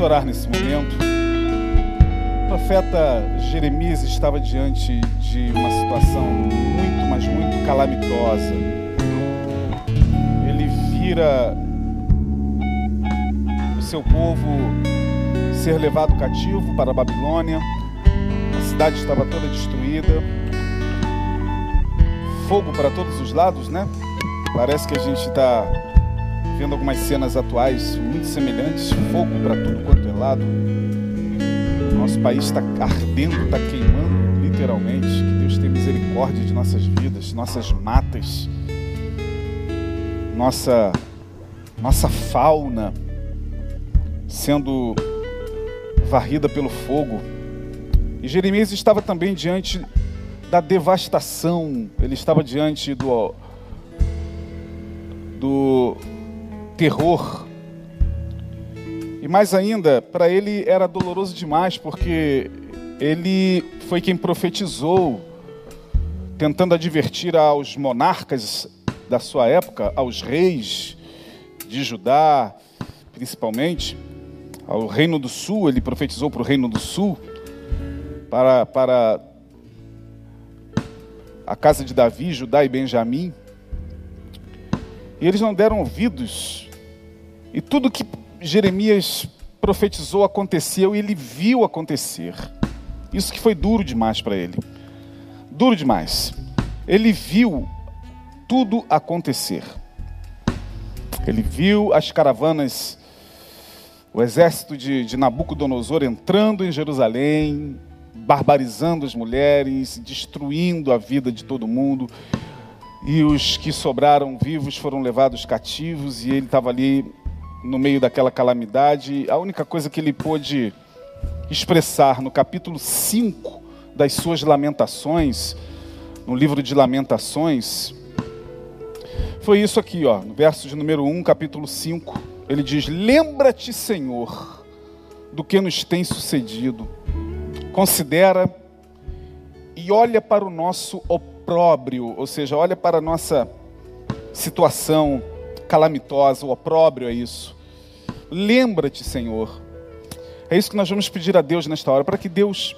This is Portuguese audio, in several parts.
Vamos orar nesse momento. O profeta Jeremias estava diante de uma situação muito, mas muito calamitosa. Ele vira o seu povo ser levado cativo para a Babilônia. A cidade estava toda destruída. Fogo para todos os lados, né? Parece que a gente está vendo algumas cenas atuais muito semelhantes, fogo para tudo quanto é lado. Nosso país está ardendo, está queimando, literalmente. Que Deus tenha misericórdia de nossas vidas, nossas matas, nossa, nossa fauna sendo varrida pelo fogo. E Jeremias estava também diante da devastação, ele estava diante do, do terror. E mais ainda, para ele era doloroso demais, porque ele foi quem profetizou, tentando advertir aos monarcas da sua época, aos reis de Judá, principalmente, ao Reino do Sul, ele profetizou para o Reino do Sul, para, para a casa de Davi, Judá e Benjamim. E eles não deram ouvidos e tudo que Jeremias profetizou aconteceu e ele viu acontecer. Isso que foi duro demais para ele. Duro demais. Ele viu tudo acontecer. Ele viu as caravanas, o exército de, de Nabucodonosor entrando em Jerusalém, barbarizando as mulheres, destruindo a vida de todo mundo. E os que sobraram vivos foram levados cativos, e ele estava ali no meio daquela calamidade, a única coisa que ele pôde expressar no capítulo 5 das suas lamentações, no livro de Lamentações, foi isso aqui, ó, no verso de número 1, capítulo 5. Ele diz: Lembra-te, Senhor, do que nos tem sucedido. Considera e olha para o nosso opróbrio, ou seja, olha para a nossa situação calamitosa, o opróbrio é isso. Lembra-te, Senhor. É isso que nós vamos pedir a Deus nesta hora, para que Deus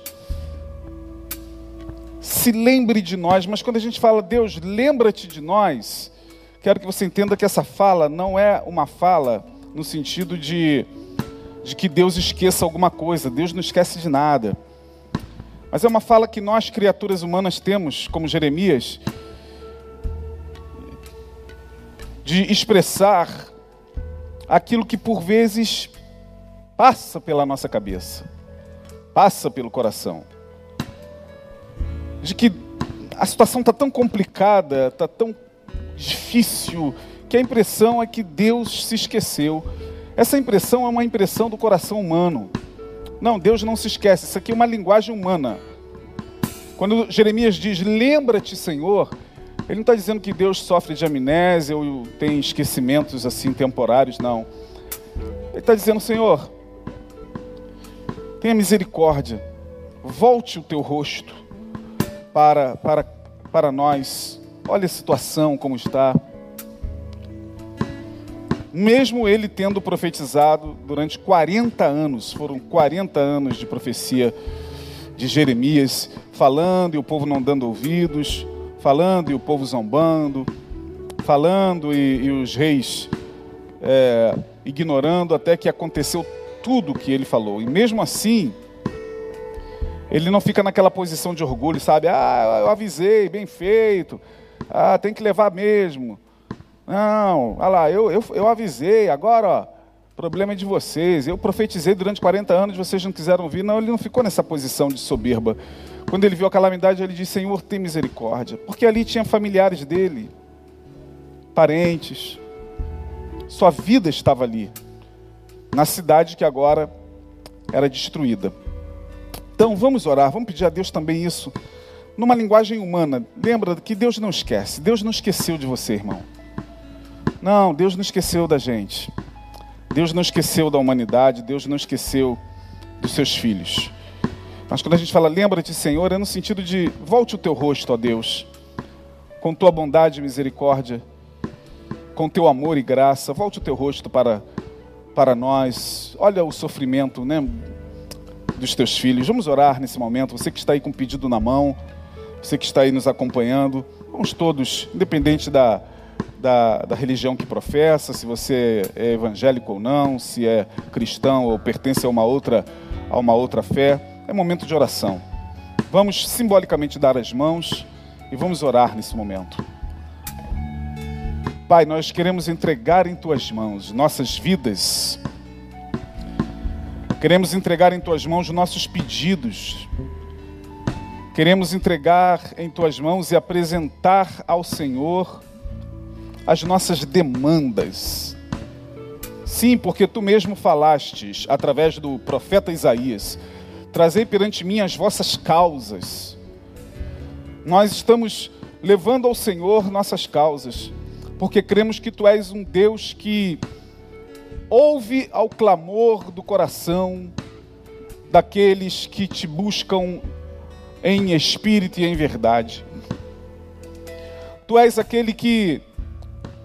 se lembre de nós. Mas quando a gente fala, Deus, lembra-te de nós, quero que você entenda que essa fala não é uma fala no sentido de, de que Deus esqueça alguma coisa. Deus não esquece de nada. Mas é uma fala que nós, criaturas humanas, temos, como Jeremias, de expressar aquilo que por vezes passa pela nossa cabeça, passa pelo coração. De que a situação está tão complicada, está tão difícil, que a impressão é que Deus se esqueceu. Essa impressão é uma impressão do coração humano. Não, Deus não se esquece, isso aqui é uma linguagem humana. Quando Jeremias diz, lembra-te, Senhor, ele não está dizendo que Deus sofre de amnésia ou tem esquecimentos assim temporários, não. Ele está dizendo, Senhor, tenha misericórdia, volte o teu rosto para, para, para nós. Olha a situação como está. Mesmo ele tendo profetizado durante 40 anos, foram 40 anos de profecia de Jeremias, falando e o povo não dando ouvidos, falando e o povo zombando, falando e, e os reis é, ignorando, até que aconteceu tudo o que ele falou. E mesmo assim, ele não fica naquela posição de orgulho, sabe? Ah, eu avisei, bem feito. Ah, tem que levar mesmo. Não, olha lá, eu, eu, eu avisei, agora, ó, problema é de vocês. Eu profetizei durante 40 anos, vocês não quiseram vir. Não, ele não ficou nessa posição de soberba. Quando ele viu a calamidade, ele disse: Senhor, tem misericórdia. Porque ali tinha familiares dele, parentes. Sua vida estava ali, na cidade que agora era destruída. Então vamos orar, vamos pedir a Deus também isso, numa linguagem humana. Lembra que Deus não esquece, Deus não esqueceu de você, irmão. Não, Deus não esqueceu da gente. Deus não esqueceu da humanidade, Deus não esqueceu dos seus filhos. Mas quando a gente fala lembra-te, Senhor, é no sentido de volte o teu rosto, ó Deus, com tua bondade e misericórdia, com teu amor e graça, volte o teu rosto para, para nós. Olha o sofrimento, né? Dos teus filhos. Vamos orar nesse momento. Você que está aí com o pedido na mão, você que está aí nos acompanhando. Vamos todos, independente da, da, da, religião que professa, se você é evangélico ou não, se é cristão ou pertence a uma outra, a uma outra fé, é momento de oração. Vamos simbolicamente dar as mãos e vamos orar nesse momento. Pai, nós queremos entregar em tuas mãos nossas vidas. Queremos entregar em tuas mãos nossos pedidos. Queremos entregar em tuas mãos e apresentar ao Senhor as nossas demandas. Sim, porque tu mesmo falastes através do profeta Isaías: trazei perante mim as vossas causas. Nós estamos levando ao Senhor nossas causas porque cremos que tu és um Deus que ouve ao clamor do coração daqueles que te buscam em espírito e em verdade. Tu és aquele que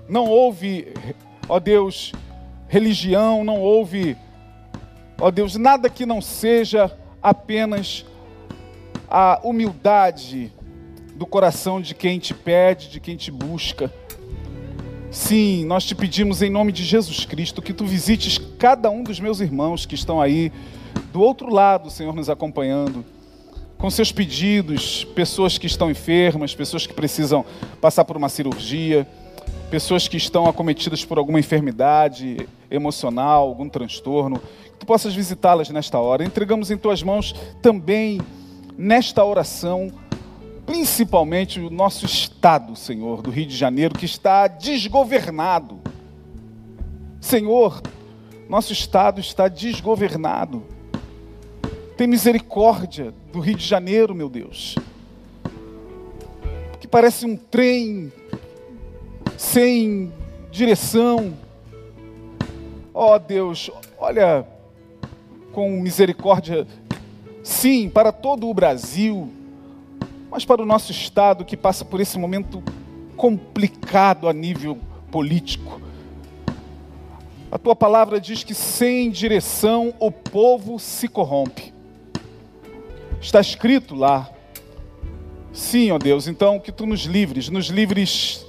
não ouve, ó Deus, religião, não ouve, ó Deus, nada que não seja apenas a humildade do coração de quem te pede, de quem te busca. Sim, nós te pedimos em nome de Jesus Cristo que tu visites cada um dos meus irmãos que estão aí do outro lado, Senhor, nos acompanhando, com seus pedidos, pessoas que estão enfermas, pessoas que precisam passar por uma cirurgia, pessoas que estão acometidas por alguma enfermidade emocional, algum transtorno, que tu possas visitá-las nesta hora. Entregamos em tuas mãos também nesta oração principalmente o nosso estado, Senhor, do Rio de Janeiro, que está desgovernado. Senhor, nosso estado está desgovernado. Tem misericórdia do Rio de Janeiro, meu Deus. Que parece um trem sem direção. Ó oh, Deus, olha com misericórdia, sim, para todo o Brasil mas para o nosso Estado que passa por esse momento complicado a nível político. A tua palavra diz que sem direção o povo se corrompe. Está escrito lá. Sim, ó Deus, então que tu nos livres, nos livres,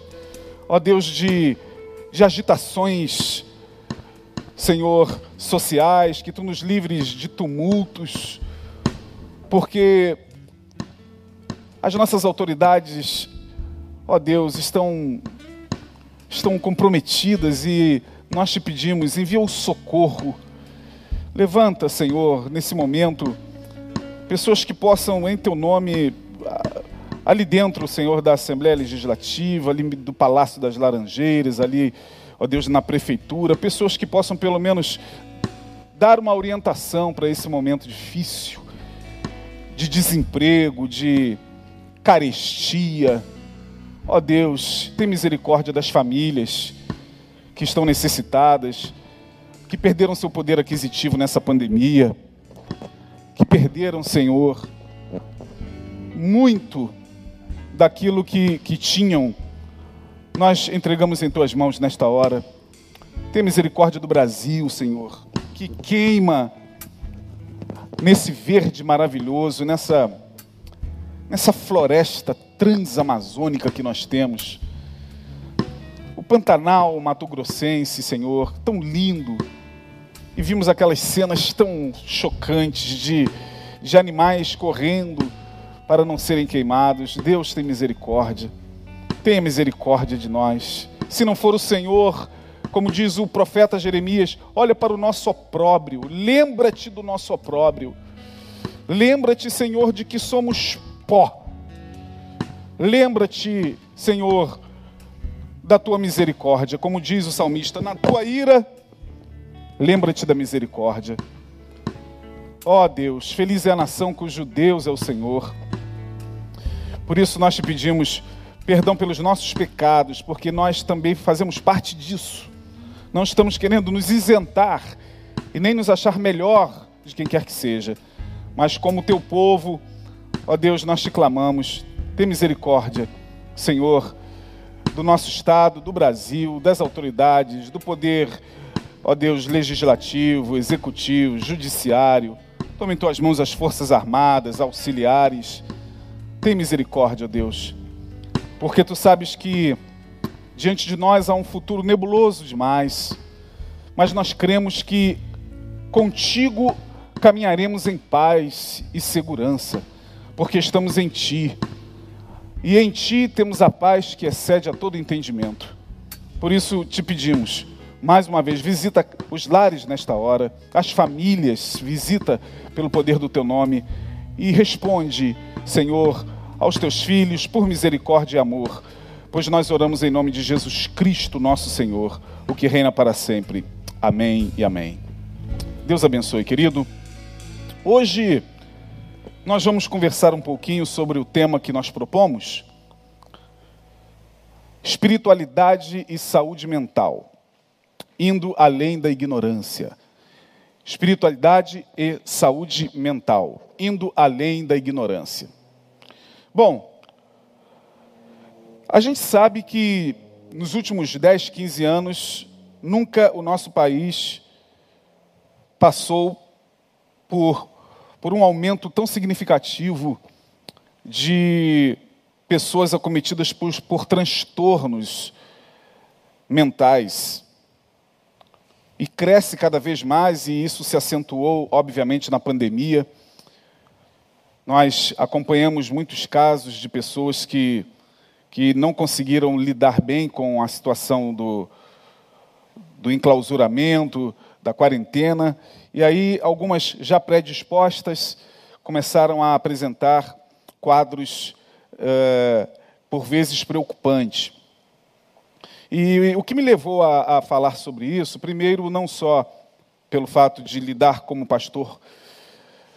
ó Deus, de, de agitações, Senhor, sociais, que tu nos livres de tumultos, porque as nossas autoridades, ó Deus, estão, estão comprometidas e nós te pedimos, envia o socorro. Levanta, Senhor, nesse momento, pessoas que possam, em teu nome, ali dentro, Senhor, da Assembleia Legislativa, ali do Palácio das Laranjeiras, ali, ó Deus, na prefeitura, pessoas que possam pelo menos dar uma orientação para esse momento difícil de desemprego, de carestia. Ó Deus, tem misericórdia das famílias que estão necessitadas, que perderam seu poder aquisitivo nessa pandemia, que perderam, Senhor, muito daquilo que, que tinham. Nós entregamos em tuas mãos nesta hora. Tem misericórdia do Brasil, Senhor, que queima nesse verde maravilhoso, nessa nessa floresta transamazônica que nós temos. O Pantanal Mato Grossense, Senhor, tão lindo. E vimos aquelas cenas tão chocantes de, de animais correndo para não serem queimados. Deus tem misericórdia. Tenha misericórdia de nós. Se não for o Senhor, como diz o profeta Jeremias, olha para o nosso opróbrio, lembra-te do nosso opróbrio. Lembra-te, Senhor, de que somos pó. Lembra-te, Senhor, da tua misericórdia, como diz o salmista, na tua ira, lembra-te da misericórdia. Ó oh Deus, feliz é a nação cujo Deus é o Senhor. Por isso nós te pedimos perdão pelos nossos pecados, porque nós também fazemos parte disso. Não estamos querendo nos isentar e nem nos achar melhor de quem quer que seja, mas como teu povo, Ó Deus, nós te clamamos, tem misericórdia, Senhor, do nosso Estado, do Brasil, das autoridades, do poder ó Deus, legislativo, executivo, judiciário. Toma em tuas mãos as forças armadas, auxiliares. Tem misericórdia, Deus, porque tu sabes que diante de nós há um futuro nebuloso demais, mas nós cremos que contigo caminharemos em paz e segurança, porque estamos em Ti. E em Ti temos a paz que excede a todo entendimento. Por isso te pedimos, mais uma vez, visita os lares nesta hora, as famílias, visita pelo poder do Teu nome e responde, Senhor, aos Teus filhos por misericórdia e amor, pois nós oramos em nome de Jesus Cristo, nosso Senhor, o que reina para sempre. Amém e amém. Deus abençoe, querido. Hoje nós vamos conversar um pouquinho sobre o tema que nós propomos: espiritualidade e saúde mental, indo além da ignorância. Espiritualidade e saúde mental, indo além da ignorância. Bom, a gente sabe que nos últimos 10, 15 anos, nunca o nosso país passou por, por um aumento tão significativo de pessoas acometidas por, por transtornos mentais. E cresce cada vez mais, e isso se acentuou, obviamente, na pandemia. Nós acompanhamos muitos casos de pessoas que, que não conseguiram lidar bem com a situação do, do enclausuramento, da quarentena, e aí algumas já predispostas começaram a apresentar quadros, uh, por vezes, preocupantes. E o que me levou a, a, falar sobre isso, primeiro, não só pelo fato de lidar como pastor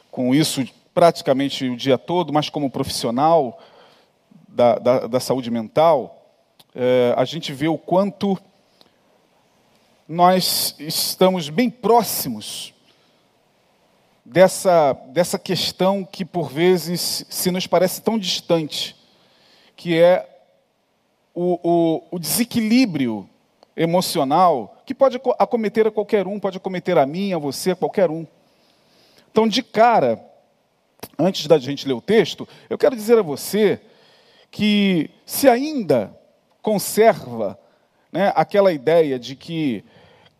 com isso praticamente o dia todo, mas como profissional da, da, da saúde mental, uh, a gente vê o quanto nós estamos bem próximos dessa, dessa questão que por vezes se nos parece tão distante, que é o, o, o desequilíbrio emocional que pode acometer a qualquer um, pode acometer a mim, a você, a qualquer um. Então, de cara, antes da gente ler o texto, eu quero dizer a você que se ainda conserva né, aquela ideia de que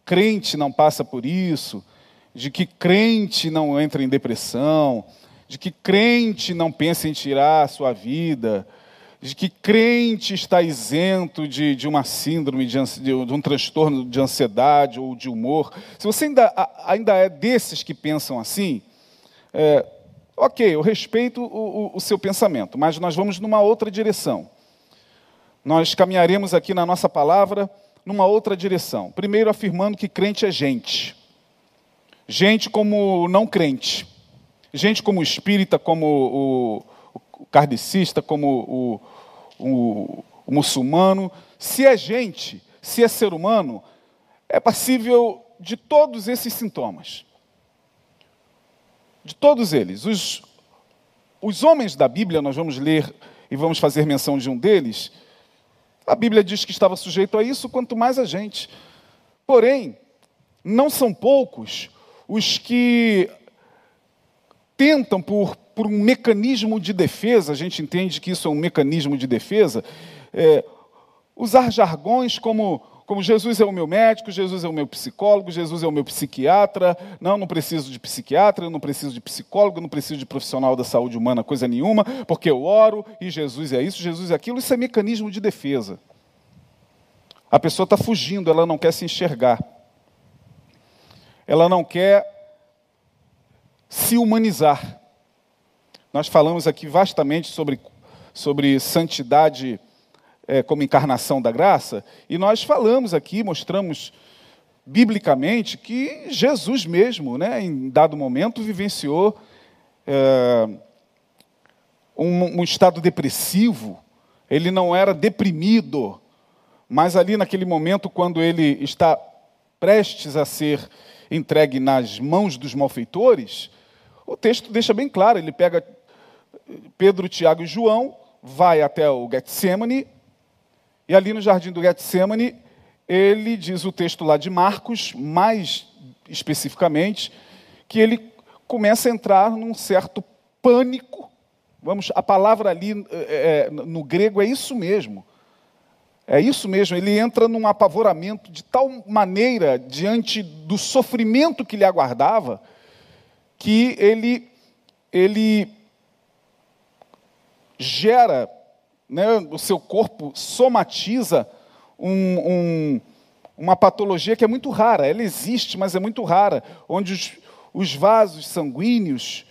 crente não passa por isso, de que crente não entra em depressão, de que crente não pensa em tirar a sua vida, de que crente está isento de, de uma síndrome, de, de, um transtorno de ansiedade ou de humor. Se você ainda, ainda é desses que pensam assim, é, ok, eu respeito o, o, o seu pensamento, mas nós vamos numa outra direção. Nós caminharemos aqui na nossa palavra numa outra direção. Primeiro, afirmando que crente é gente. Gente como não crente. Gente como espírita, como o, kardecista, como o, o, o muçulmano. Se é gente, se é ser humano, é passível de todos esses sintomas. De todos eles. Os, os homens da Bíblia, nós vamos ler e vamos fazer menção de um deles, a Bíblia diz que estava sujeito a isso, quanto mais a gente. Porém, não são poucos os que tentam, por, por um mecanismo de defesa, a gente entende que isso é um mecanismo de defesa, é, usar jargões como, como Jesus é o meu médico, Jesus é o meu psicólogo, Jesus é o meu psiquiatra, não, não preciso de psiquiatra, eu não preciso de psicólogo, eu não preciso de profissional da saúde humana, coisa nenhuma, porque eu oro e Jesus é isso, Jesus é aquilo, isso é mecanismo de defesa. A pessoa está fugindo, ela não quer se enxergar. Ela não quer se humanizar. Nós falamos aqui vastamente sobre, sobre santidade é, como encarnação da graça, e nós falamos aqui, mostramos biblicamente que Jesus mesmo, né, em dado momento, vivenciou é, um, um estado depressivo, ele não era deprimido, mas ali naquele momento, quando ele está prestes a ser entregue nas mãos dos malfeitores, o texto deixa bem claro, ele pega Pedro, Tiago e João, vai até o Getsemane, e ali no jardim do Getsemane, ele diz o texto lá de Marcos, mais especificamente, que ele começa a entrar num certo pânico. Vamos, a palavra ali é, no grego é isso mesmo. É isso mesmo, ele entra num apavoramento de tal maneira diante do sofrimento que lhe aguardava, que ele, ele gera, né, o seu corpo somatiza um, um, uma patologia que é muito rara. Ela existe, mas é muito rara, onde os, os vasos sanguíneos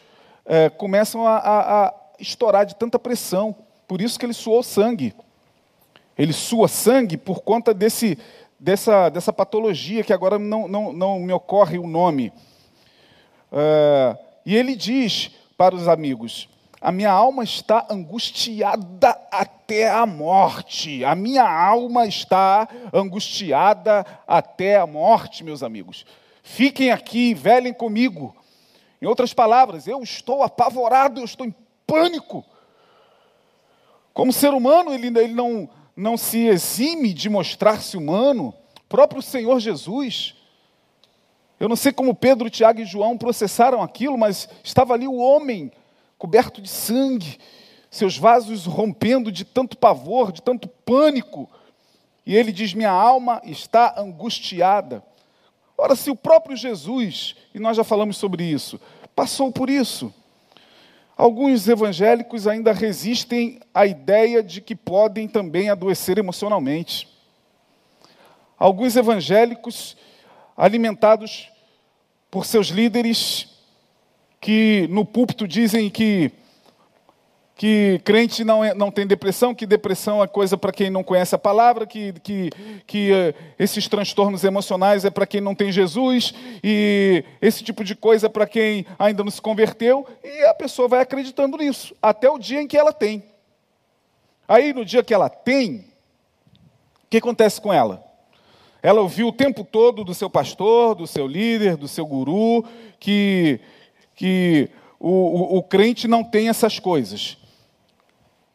é, começam a, a, a estourar de tanta pressão. Por isso que ele suou sangue. Ele sua sangue por conta desse, dessa, dessa patologia que agora não, não, não me ocorre o nome. Uh, e ele diz para os amigos: A minha alma está angustiada até a morte. A minha alma está angustiada até a morte, meus amigos. Fiquem aqui, velem comigo. Em outras palavras, eu estou apavorado, eu estou em pânico. Como ser humano, ele, ele não, não se exime de mostrar-se humano. O próprio Senhor Jesus. Eu não sei como Pedro, Tiago e João processaram aquilo, mas estava ali o homem coberto de sangue, seus vasos rompendo de tanto pavor, de tanto pânico. E ele diz: Minha alma está angustiada. Ora, se o próprio Jesus, e nós já falamos sobre isso, passou por isso, alguns evangélicos ainda resistem à ideia de que podem também adoecer emocionalmente. Alguns evangélicos, alimentados por seus líderes, que no púlpito dizem que que crente não, é, não tem depressão, que depressão é coisa para quem não conhece a palavra, que, que, que uh, esses transtornos emocionais é para quem não tem Jesus, e esse tipo de coisa é para quem ainda não se converteu, e a pessoa vai acreditando nisso, até o dia em que ela tem. Aí, no dia que ela tem, o que acontece com ela? Ela ouviu o tempo todo do seu pastor, do seu líder, do seu guru, que, que o, o, o crente não tem essas coisas.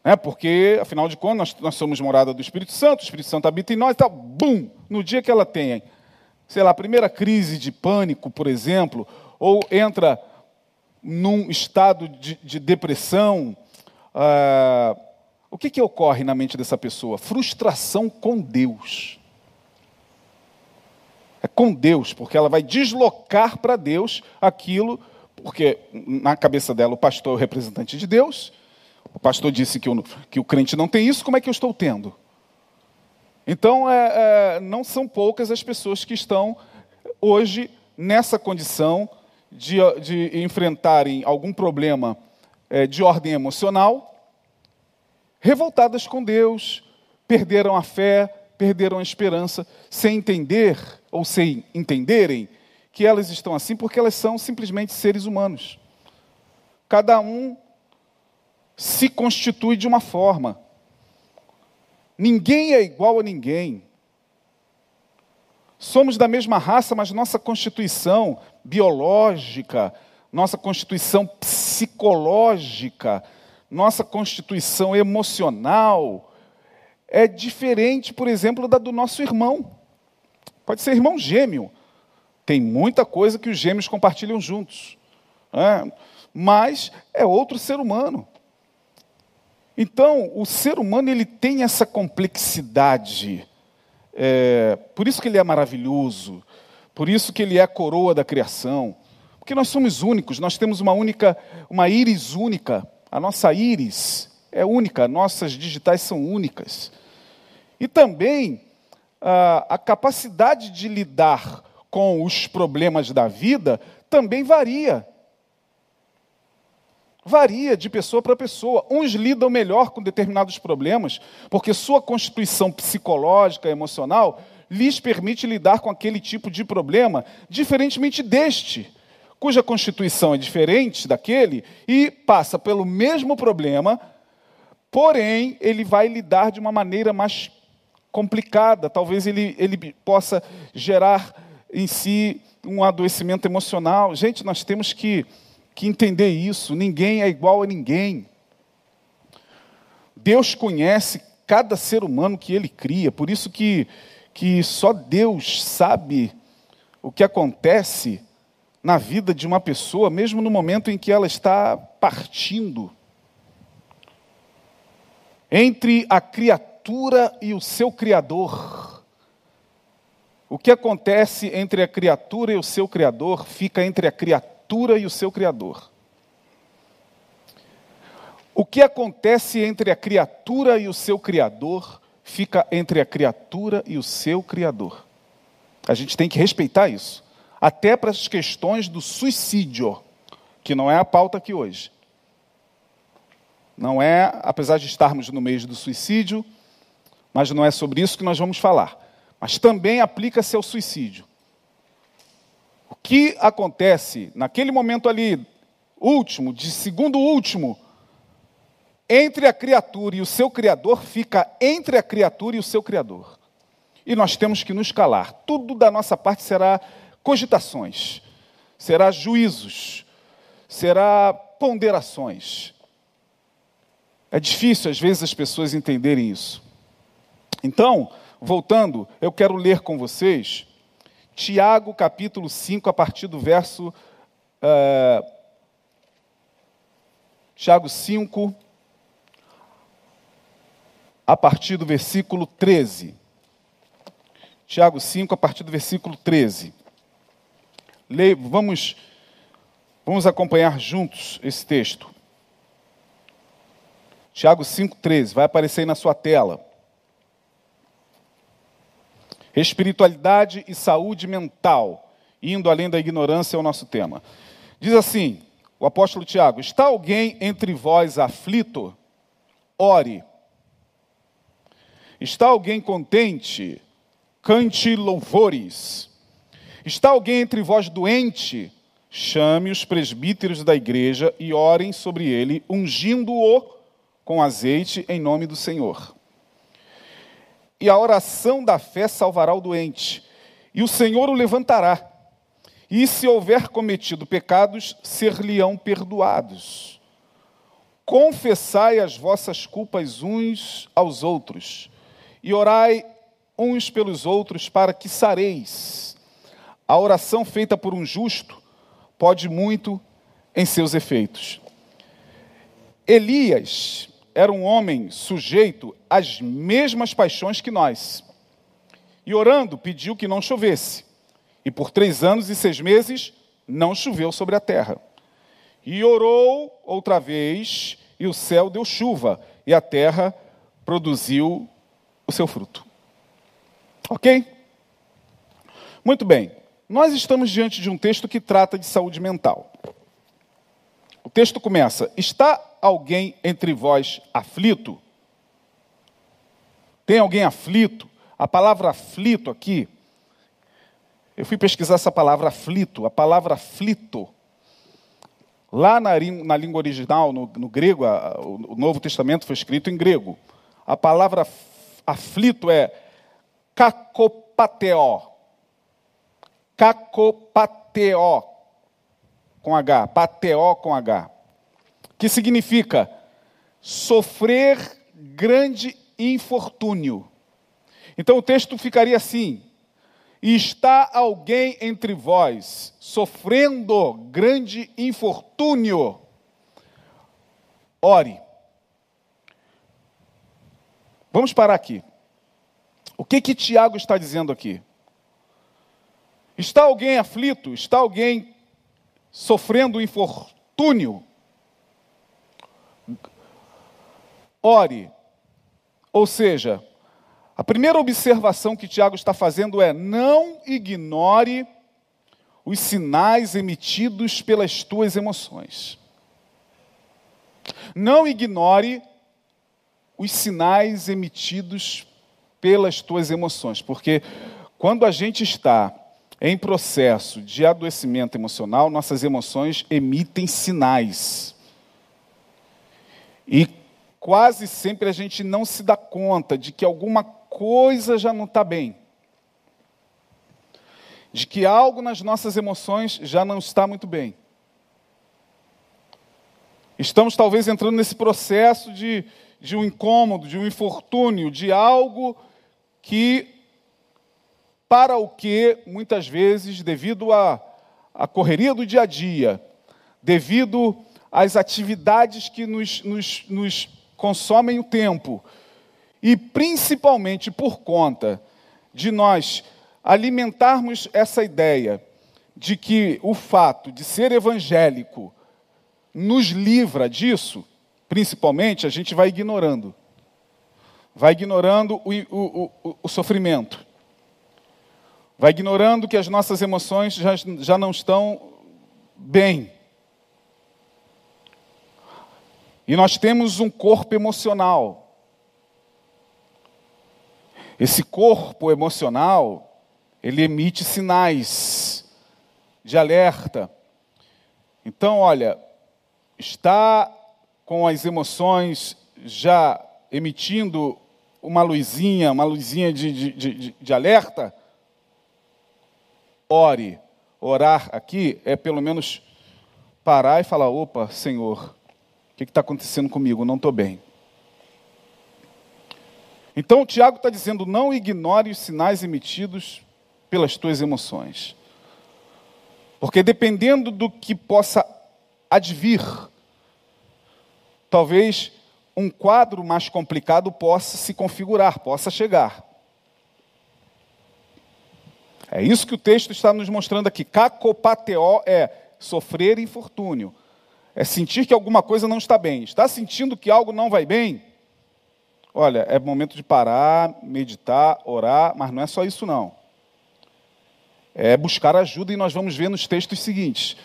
É, porque, afinal de contas, nós, nós somos morada do Espírito Santo, o Espírito Santo habita em nós e tal. Bum! No dia que ela tem, sei lá, a primeira crise de pânico, por exemplo, ou entra num estado de, de depressão, ah, o que, que ocorre na mente dessa pessoa? Frustração com Deus. É com Deus, porque ela vai deslocar para Deus aquilo, porque na cabeça dela o pastor é o representante de Deus, o pastor disse que, que o crente não tem isso, como é que eu estou tendo? Então, é, é, não são poucas as pessoas que estão hoje nessa condição de, de enfrentarem algum problema é, de ordem emocional, revoltadas com Deus, perderam a fé, perderam a esperança, sem entender ou sem entenderem que elas estão assim porque elas são simplesmente seres humanos. Cada um se constitui de uma forma. Ninguém é igual a ninguém. Somos da mesma raça, mas nossa constituição biológica, nossa constituição psicológica, nossa constituição emocional é diferente, por exemplo, da do nosso irmão. Pode ser irmão gêmeo. Tem muita coisa que os gêmeos compartilham juntos. Né? Mas é outro ser humano. Então, o ser humano ele tem essa complexidade. É, por isso que ele é maravilhoso. Por isso que ele é a coroa da criação. Porque nós somos únicos, nós temos uma única, uma íris única. A nossa íris é única, nossas digitais são únicas. E também a, a capacidade de lidar com os problemas da vida também varia. Varia de pessoa para pessoa. Uns lidam melhor com determinados problemas, porque sua constituição psicológica, emocional, lhes permite lidar com aquele tipo de problema, diferentemente deste, cuja constituição é diferente daquele e passa pelo mesmo problema, porém, ele vai lidar de uma maneira mais complicada. Talvez ele, ele possa gerar em si um adoecimento emocional. Gente, nós temos que que entender isso. Ninguém é igual a ninguém. Deus conhece cada ser humano que Ele cria, por isso que, que só Deus sabe o que acontece na vida de uma pessoa, mesmo no momento em que ela está partindo. Entre a criatura e o seu Criador. O que acontece entre a criatura e o seu Criador fica entre a criatura e o seu Criador. O que acontece entre a criatura e o seu Criador fica entre a criatura e o seu Criador. A gente tem que respeitar isso. Até para as questões do suicídio, que não é a pauta aqui hoje. Não é, apesar de estarmos no mês do suicídio, mas não é sobre isso que nós vamos falar. Mas também aplica-se ao suicídio. O que acontece naquele momento ali, último, de segundo último, entre a criatura e o seu Criador fica entre a criatura e o seu Criador. E nós temos que nos calar. Tudo da nossa parte será cogitações, será juízos, será ponderações. É difícil, às vezes, as pessoas entenderem isso. Então, voltando, eu quero ler com vocês Tiago, capítulo 5, a partir do verso. Uh, Tiago 5, a partir do versículo 13. Tiago 5, a partir do versículo 13. Leio, vamos, vamos acompanhar juntos esse texto. Tiago 13, vai aparecer aí na sua tela. Espiritualidade e saúde mental, indo além da ignorância é o nosso tema. Diz assim, o apóstolo Tiago: Está alguém entre vós aflito? Ore. Está alguém contente? Cante louvores. Está alguém entre vós doente? Chame os presbíteros da igreja e orem sobre ele, ungindo-o com azeite em nome do Senhor. E a oração da fé salvará o doente, e o Senhor o levantará. E se houver cometido pecados, ser-lhe-ão perdoados. Confessai as vossas culpas uns aos outros e orai uns pelos outros para que sareis. A oração feita por um justo pode muito em seus efeitos. Elias era um homem sujeito às mesmas paixões que nós. E orando, pediu que não chovesse. E por três anos e seis meses não choveu sobre a terra. E orou outra vez, e o céu deu chuva, e a terra produziu o seu fruto. Ok? Muito bem. Nós estamos diante de um texto que trata de saúde mental. O texto começa: Está alguém entre vós aflito? Tem alguém aflito? A palavra aflito aqui, eu fui pesquisar essa palavra aflito, a palavra aflito. Lá na, na língua original, no, no grego, a, o Novo Testamento foi escrito em grego. A palavra aflito é cacopateo. Cacopateo com H, pateo com H. Que significa sofrer grande infortúnio. Então o texto ficaria assim: está alguém entre vós sofrendo grande infortúnio? Ore. Vamos parar aqui. O que que Tiago está dizendo aqui? Está alguém aflito? Está alguém sofrendo infortúnio? Ore. Ou seja, a primeira observação que Tiago está fazendo é: não ignore os sinais emitidos pelas tuas emoções. Não ignore os sinais emitidos pelas tuas emoções, porque quando a gente está em processo de adoecimento emocional, nossas emoções emitem sinais. E quase sempre a gente não se dá conta de que alguma coisa já não está bem. De que algo nas nossas emoções já não está muito bem. Estamos talvez entrando nesse processo de de um incômodo, de um infortúnio, de algo que para o que, muitas vezes, devido à, correria do dia a dia, devido às atividades que nos, nos, nos consomem o tempo, e principalmente por conta de nós alimentarmos essa ideia de que o fato de ser evangélico nos livra disso, principalmente, a gente vai ignorando. Vai ignorando o, o, o, o sofrimento. Vai ignorando que as nossas emoções já, já não estão bem. E nós temos um corpo emocional. Esse corpo emocional, ele emite sinais de alerta. Então, olha, está com as emoções já emitindo uma luzinha, uma luzinha de, de, de, de alerta, ore. Orar aqui é pelo menos parar e falar: opa, Senhor, o que está acontecendo comigo? Não estou bem. Então o Tiago está dizendo: não ignore os sinais emitidos pelas tuas emoções. Porque dependendo do que possa advir. Talvez um quadro mais complicado possa se configurar, possa chegar. É isso que o texto está nos mostrando aqui. Cacopateo é sofrer infortúnio. É sentir que alguma coisa não está bem. Está sentindo que algo não vai bem? Olha, é momento de parar, meditar, orar, mas não é só isso não. É buscar ajuda e nós vamos ver nos textos seguintes.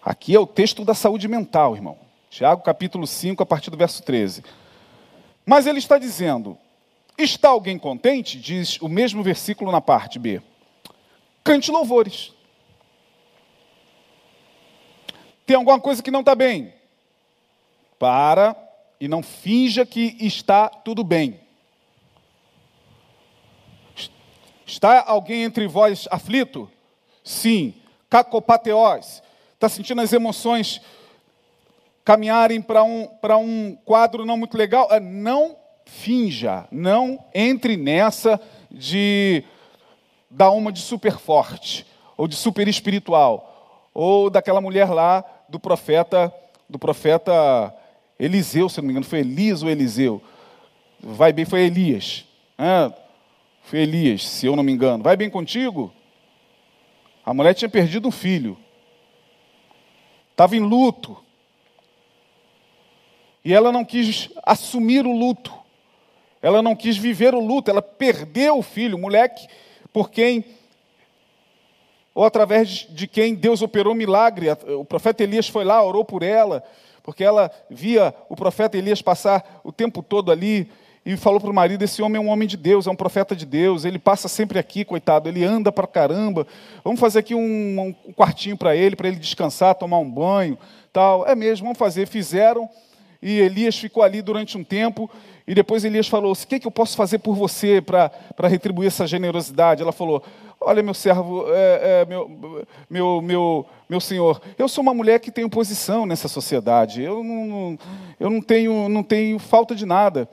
Aqui é o texto da saúde mental, irmão. Tiago capítulo 5, a partir do verso 13. Mas ele está dizendo: Está alguém contente? Diz o mesmo versículo na parte B. Cante louvores. Tem alguma coisa que não está bem? Para e não finja que está tudo bem. Está alguém entre vós aflito? Sim. Cacopateós está sentindo as emoções caminharem para um, um quadro não muito legal, é, não finja, não entre nessa de dar uma de super forte, ou de super espiritual, ou daquela mulher lá do profeta, do profeta Eliseu, se não me engano, foi Elias ou Eliseu? Vai bem, foi Elias. Foi Elias, se eu não me engano. Vai bem contigo? A mulher tinha perdido um filho estava em luto. E ela não quis assumir o luto. Ela não quis viver o luto. Ela perdeu o filho, o moleque, por quem, ou através de quem Deus operou milagre. O profeta Elias foi lá, orou por ela, porque ela via o profeta Elias passar o tempo todo ali e falou para o marido: Esse homem é um homem de Deus, é um profeta de Deus, ele passa sempre aqui, coitado, ele anda para caramba. Vamos fazer aqui um, um quartinho para ele, para ele descansar, tomar um banho. tal. É mesmo, vamos fazer. Fizeram e Elias ficou ali durante um tempo. E depois Elias falou: O que, é que eu posso fazer por você para retribuir essa generosidade? Ela falou: Olha, meu servo, é, é, meu, meu, meu, meu senhor, eu sou uma mulher que tem posição nessa sociedade. Eu não, eu não, tenho, não tenho falta de nada.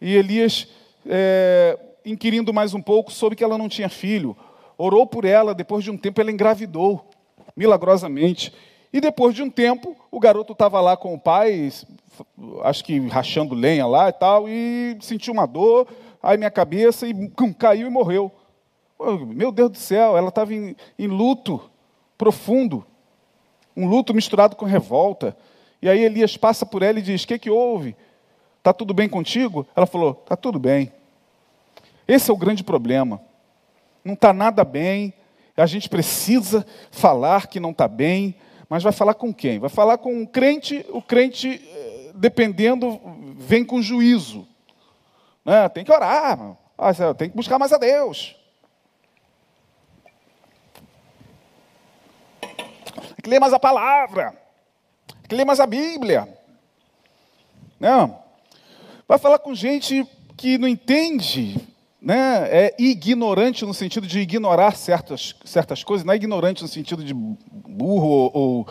E Elias, é, inquirindo mais um pouco, soube que ela não tinha filho. Orou por ela, depois de um tempo ela engravidou, milagrosamente. E depois de um tempo, o garoto estava lá com o pai, acho que rachando lenha lá e tal, e sentiu uma dor, aí minha cabeça, e caiu e morreu. Meu Deus do céu, ela estava em, em luto profundo, um luto misturado com revolta. E aí Elias passa por ela e diz: O que, que houve? Está tudo bem contigo? Ela falou: Está tudo bem. Esse é o grande problema. Não está nada bem. A gente precisa falar que não está bem, mas vai falar com quem? Vai falar com um crente. O crente, dependendo, vem com juízo. Né? Tem que orar, ah, tem que buscar mais a Deus. Tem que ler mais a palavra. Tem que ler mais a Bíblia. Não. Vai falar com gente que não entende, né? é ignorante no sentido de ignorar certas, certas coisas, não é ignorante no sentido de burro ou, ou,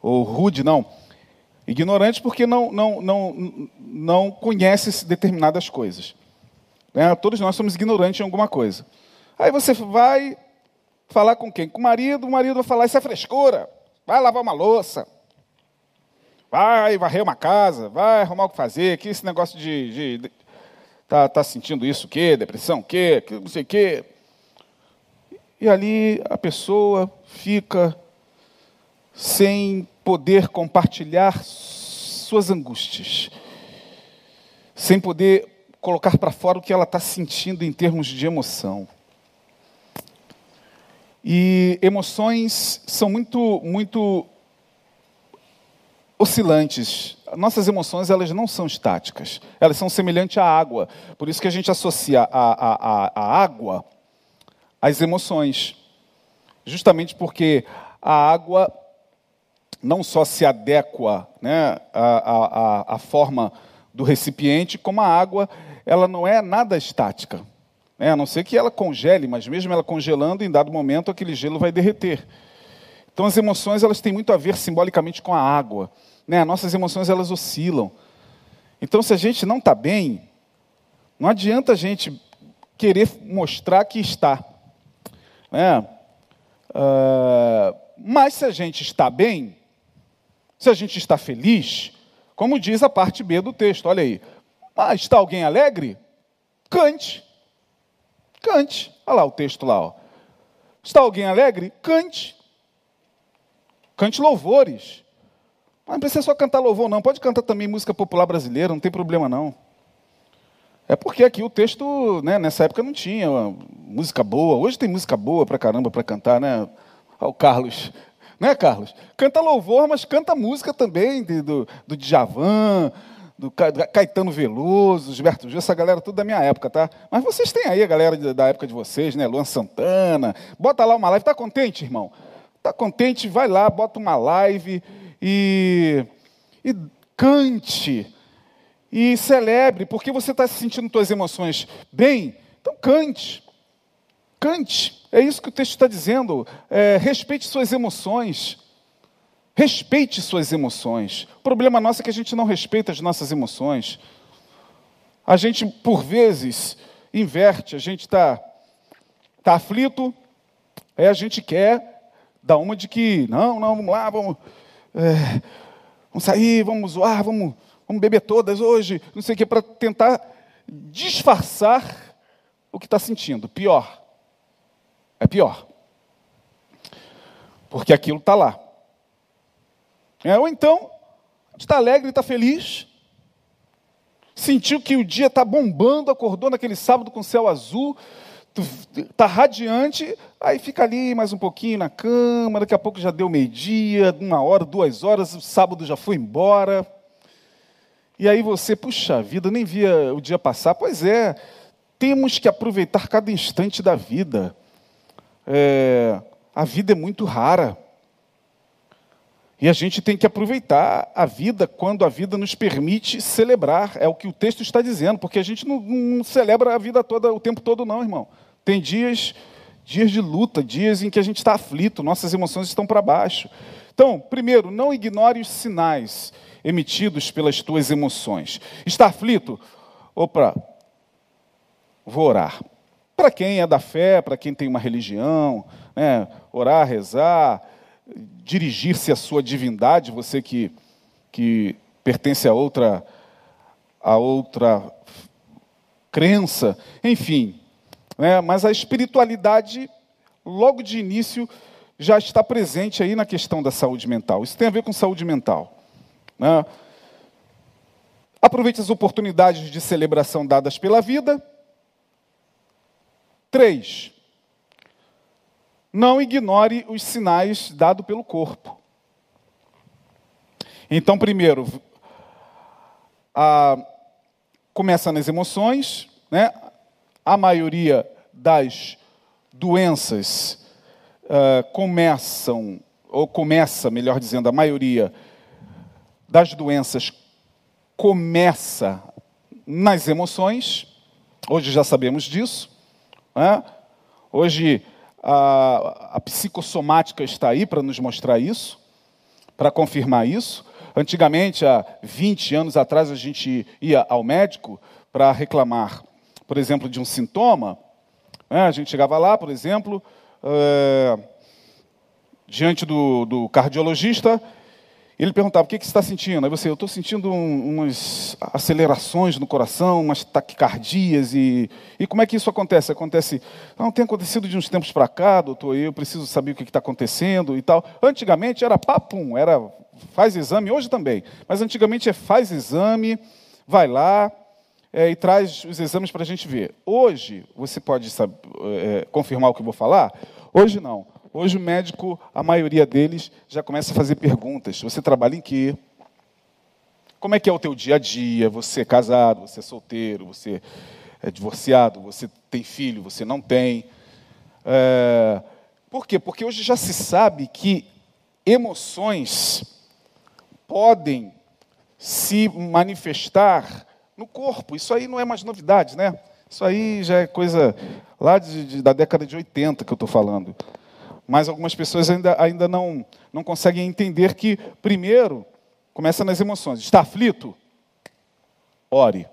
ou rude, não. Ignorante porque não, não, não, não conhece determinadas coisas. Né? Todos nós somos ignorantes em alguma coisa. Aí você vai falar com quem? Com o marido, o marido vai falar, isso é frescura, vai lavar uma louça, vai varrer uma casa, vai arrumar o que fazer, que esse negócio de, de, de tá, tá sentindo isso o quê? Depressão o quê? Que não sei o quê. E ali a pessoa fica sem poder compartilhar suas angústias, sem poder colocar para fora o que ela está sentindo em termos de emoção. E emoções são muito, muito oscilantes. Nossas emoções elas não são estáticas, elas são semelhantes à água. Por isso que a gente associa a, a, a, a água às emoções, justamente porque a água não só se adequa né, à, à, à forma do recipiente, como a água ela não é nada estática. Né? A não ser que ela congele, mas mesmo ela congelando, em dado momento aquele gelo vai derreter. Então as emoções elas têm muito a ver simbolicamente com a água. Né? Nossas emoções elas oscilam. Então se a gente não está bem, não adianta a gente querer mostrar que está. Né? Uh, mas se a gente está bem, se a gente está feliz, como diz a parte B do texto, olha aí. Ah, está alguém alegre? Cante. Cante. Olha lá o texto lá. Ó. Está alguém alegre? Cante. Cante louvores. Não precisa só cantar louvor, não. Pode cantar também música popular brasileira, não tem problema não. É porque aqui o texto, né, nessa época não tinha música boa. Hoje tem música boa pra caramba para cantar, né? Olha o Carlos. Né, Carlos? Canta louvor, mas canta música também de, do, do Djavan, do Caetano Veloso, Gilberto Gil, essa galera tudo da minha época, tá? Mas vocês têm aí a galera da época de vocês, né? Luan Santana. Bota lá uma live. Tá contente, irmão? Tá contente? Vai lá, bota uma live e, e cante e celebre, porque você está sentindo suas emoções bem, então cante. Cante. É isso que o texto está dizendo. É, respeite suas emoções. Respeite suas emoções. O problema nosso é que a gente não respeita as nossas emoções. A gente, por vezes, inverte. A gente está tá aflito, aí a gente quer dar uma de que, não, não, vamos lá, vamos, é, vamos sair, vamos zoar, vamos vamos beber todas hoje, não sei o que, para tentar disfarçar o que está sentindo. Pior. É pior. Porque aquilo está lá. É, ou então, está alegre, está feliz, sentiu que o dia está bombando, acordou naquele sábado com céu azul, está radiante, aí fica ali mais um pouquinho na cama, daqui a pouco já deu meio-dia, uma hora, duas horas, o sábado já foi embora. E aí você, puxa vida, nem via o dia passar. Pois é, temos que aproveitar cada instante da vida. É, a vida é muito rara. E a gente tem que aproveitar a vida quando a vida nos permite celebrar. É o que o texto está dizendo, porque a gente não, não celebra a vida toda, o tempo todo, não, irmão. Tem dias, dias de luta, dias em que a gente está aflito, nossas emoções estão para baixo. Então, primeiro, não ignore os sinais emitidos pelas tuas emoções. Está aflito? Opa, vou orar. Para quem é da fé, para quem tem uma religião, né, orar, rezar, dirigir-se à sua divindade, você que, que pertence a outra, a outra crença, enfim. Né, mas a espiritualidade, logo de início, já está presente aí na questão da saúde mental. Isso tem a ver com saúde mental. Né? Aproveite as oportunidades de celebração dadas pela vida. Três, não ignore os sinais dados pelo corpo. Então, primeiro, a, começa nas emoções, né? A maioria das doenças uh, começam, ou começa, melhor dizendo, a maioria das doenças começa nas emoções, hoje já sabemos disso. Né? Hoje a, a psicossomática está aí para nos mostrar isso, para confirmar isso. Antigamente, há 20 anos atrás, a gente ia ao médico para reclamar, por exemplo, de um sintoma, É, a gente chegava lá, por exemplo, é, diante do, do cardiologista, ele perguntava, o que, que você está sentindo? Aí você, eu estou sentindo um, umas acelerações no coração, umas taquicardias, e, e como é que isso acontece? Acontece, não, tem acontecido de uns tempos para cá, doutor, eu preciso saber o que está acontecendo e tal. Antigamente era papum, era faz exame, hoje também, mas antigamente é faz exame, vai lá é, e traz os exames para a gente ver. Hoje, você pode é, confirmar o que eu vou falar? Hoje não. Hoje o médico, a maioria deles, já começa a fazer perguntas. Você trabalha em quê? Como é que é o teu dia a dia? Você é casado, você é solteiro, você é divorciado, você tem filho, você não tem. É... Por quê? Porque hoje já se sabe que emoções podem se manifestar no corpo. Isso aí não é mais novidade, né? Isso aí já é coisa lá de, de, da década de 80 que eu estou falando mas algumas pessoas ainda, ainda não, não conseguem entender que, primeiro, começa nas emoções. Está aflito? Ore.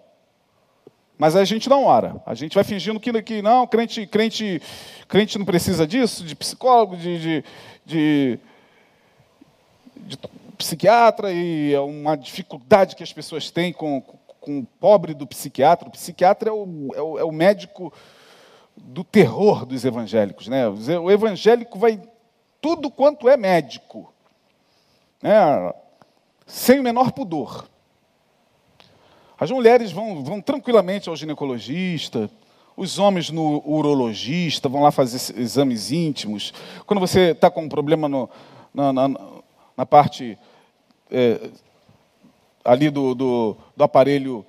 Mas a gente não ora. A gente vai fingindo que, que não, crente, crente, crente não precisa disso, de psicólogo, de, de, de, de psiquiatra, e é uma dificuldade que as pessoas têm com, com o pobre do psiquiatra. O psiquiatra é o, é o, é o médico do terror dos evangélicos. Né? O evangélico vai tudo quanto é médico, né? sem o menor pudor. As mulheres vão, vão tranquilamente ao ginecologista, os homens no urologista, vão lá fazer exames íntimos. Quando você está com um problema no, na, na, na, parte é, ali do, do, do aparelho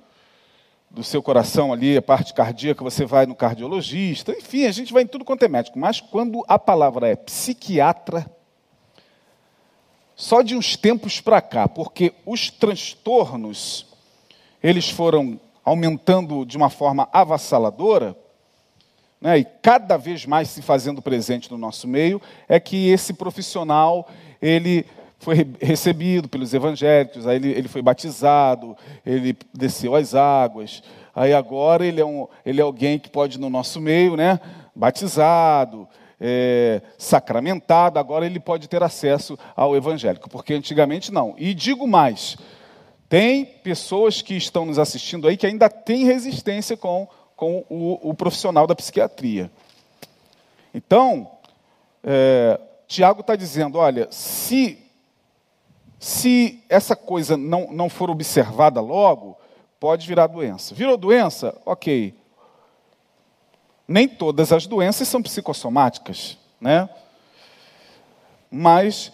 do seu coração ali, a parte cardíaca, você vai no cardiologista, enfim, a gente vai em tudo quanto é médico. Mas quando a palavra é psiquiatra, só de uns tempos para cá, porque os transtornos, eles foram aumentando de uma forma avassaladora, né, e cada vez mais se fazendo presente no nosso meio, é que esse profissional, ele foi recebido pelos evangélicos, aí ele, ele foi batizado, ele desceu as águas, aí agora ele é, um, ele é alguém que pode, no nosso meio, né, batizado, é, sacramentado, agora ele pode ter acesso ao evangélico, porque antigamente não. E digo mais, tem pessoas que estão nos assistindo aí que ainda têm resistência com, com o, o profissional da psiquiatria. Então, é, Tiago está dizendo: olha, se se essa coisa não, não for observada logo, pode virar doença. Virou doença? Ok. Nem todas as doenças são psicossomáticas, né? Mas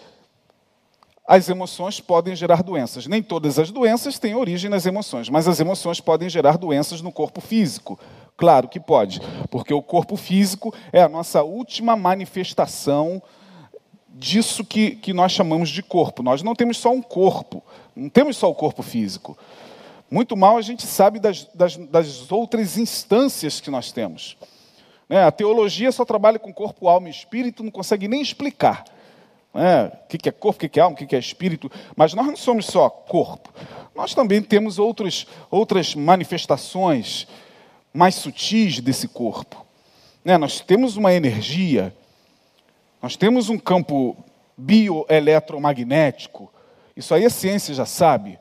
as emoções podem gerar doenças. Nem todas as doenças têm origem nas emoções, mas as emoções podem gerar doenças no corpo físico. Claro que pode, porque o corpo físico é a nossa última manifestação disso que, que nós chamamos de corpo. Nós não temos só um corpo, não temos só o corpo físico. Muito mal a gente sabe das, das, das outras instâncias que nós temos. Né? A teologia só trabalha com corpo, alma e espírito, não consegue nem explicar. Né? O que é corpo, o que é alma, o que é espírito. Mas nós não somos só corpo. Nós também temos outros, outras manifestações mais sutis desse corpo. Né? Nós temos uma energia nós temos um campo bioeletromagnético, isso aí a ciência já sabe.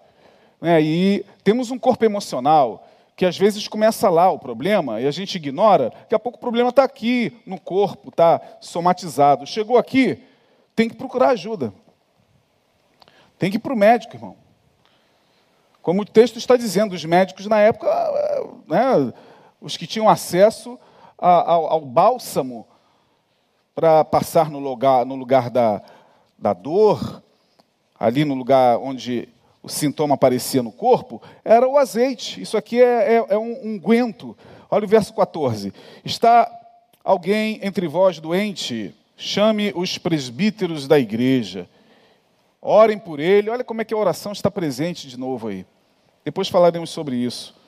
Né? E temos um corpo emocional, que às vezes começa lá o problema e a gente ignora, daqui a pouco o problema está aqui no corpo, está somatizado. Chegou aqui, tem que procurar ajuda. Tem que ir para o médico, irmão. Como o texto está dizendo, os médicos na época, né, os que tinham acesso ao, ao bálsamo para passar no lugar, no lugar da, da dor, ali no lugar onde o sintoma aparecia no corpo, era o azeite. Isso aqui é, é, é um unguento. Olha o verso 14. Está alguém entre vós doente? Chame os presbíteros da igreja. Orem por ele. Olha como é que a oração está presente de novo aí. Depois falaremos sobre isso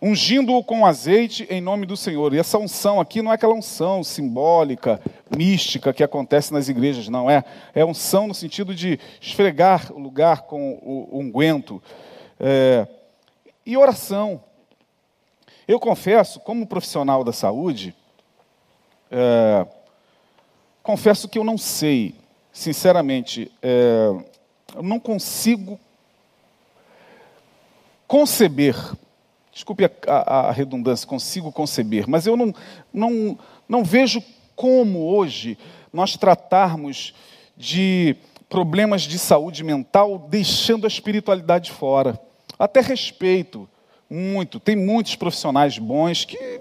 ungindo-o com azeite em nome do Senhor. E essa unção aqui não é aquela unção simbólica, mística que acontece nas igrejas, não é. É unção no sentido de esfregar o lugar com o unguento. É, e oração. Eu confesso, como profissional da saúde, É, confesso que eu não sei, sinceramente, é, eu não consigo conceber, desculpe a, a, a, redundância, consigo conceber, mas eu não, não, não vejo como hoje nós tratarmos de problemas de saúde mental deixando a espiritualidade fora. Até respeito muito, tem muitos profissionais bons que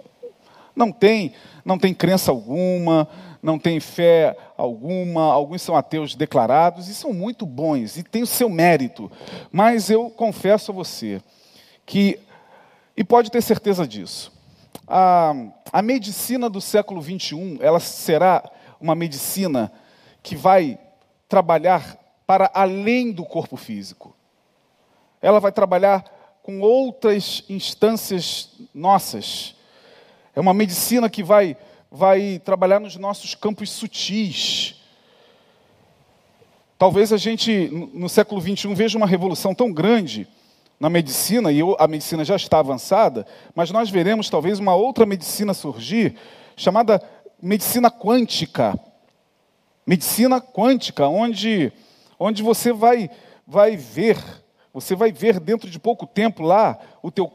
não têm, não tem crença alguma, não têm fé alguma, alguns são ateus declarados e são muito bons e têm o seu mérito. Mas eu confesso a você que, e pode ter certeza disso, a, a medicina do século 21, ela será uma medicina que vai trabalhar para além do corpo físico. Ela vai trabalhar com outras instâncias nossas. É uma medicina que vai, vai trabalhar nos nossos campos sutis. Talvez a gente, no século 21, veja uma revolução tão grande na medicina, e a medicina já está avançada, mas nós veremos talvez uma outra medicina surgir, chamada medicina quântica. Medicina quântica, onde, onde você vai, vai ver, você vai ver dentro de pouco tempo lá, o teu,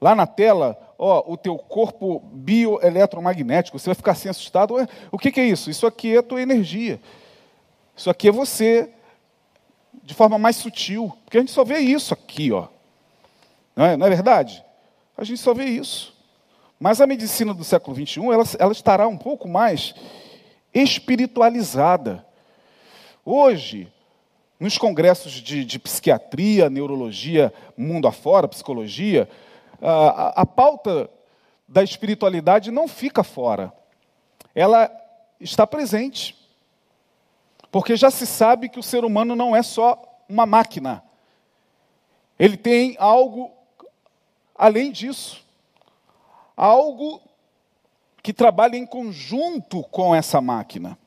lá na tela, ó, o teu corpo bioeletromagnético. Você vai ficar assim assustado. Ué, o que, que é isso? Isso aqui é a tua energia. Isso aqui é você de forma mais sutil. Porque a gente só vê isso aqui, ó. Não é, não é verdade? A gente só vê isso. Mas a medicina do século XXI, ela, ela estará um pouco mais espiritualizada. Hoje, nos congressos de, de psiquiatria, neurologia, mundo afora, psicologia, a, a pauta da espiritualidade não fica fora. Ela está presente. Porque já se sabe que o ser humano não é só uma máquina. Ele tem algo Além disso, algo que trabalha em conjunto com essa máquina.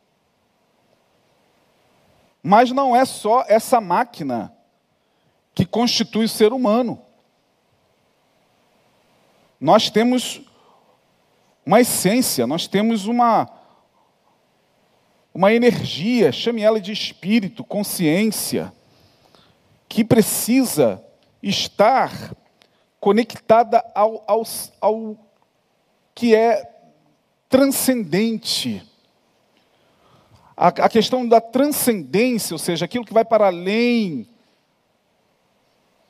Mas não é só essa máquina que constitui o ser humano. Nós temos uma essência, nós temos uma uma energia, chame ela de espírito, consciência, que precisa estar conectada ao, ao, ao que é transcendente. A, a questão da transcendência, ou seja, aquilo que vai para além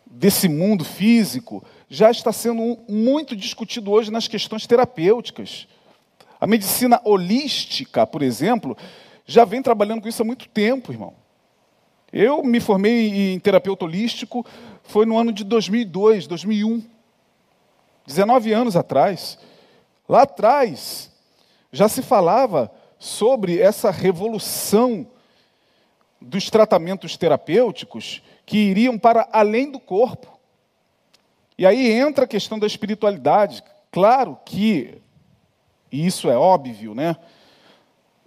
desse mundo físico, já está sendo muito discutido hoje nas questões terapêuticas. A medicina holística, por exemplo, já vem trabalhando com isso há muito tempo, irmão. Eu me formei em terapeuta holístico foi no ano de 2002, 2001. 19 anos atrás. Lá atrás, já se falava sobre essa revolução dos tratamentos terapêuticos que iriam para além do corpo. E aí entra a questão da espiritualidade. Claro que, e isso é óbvio, né?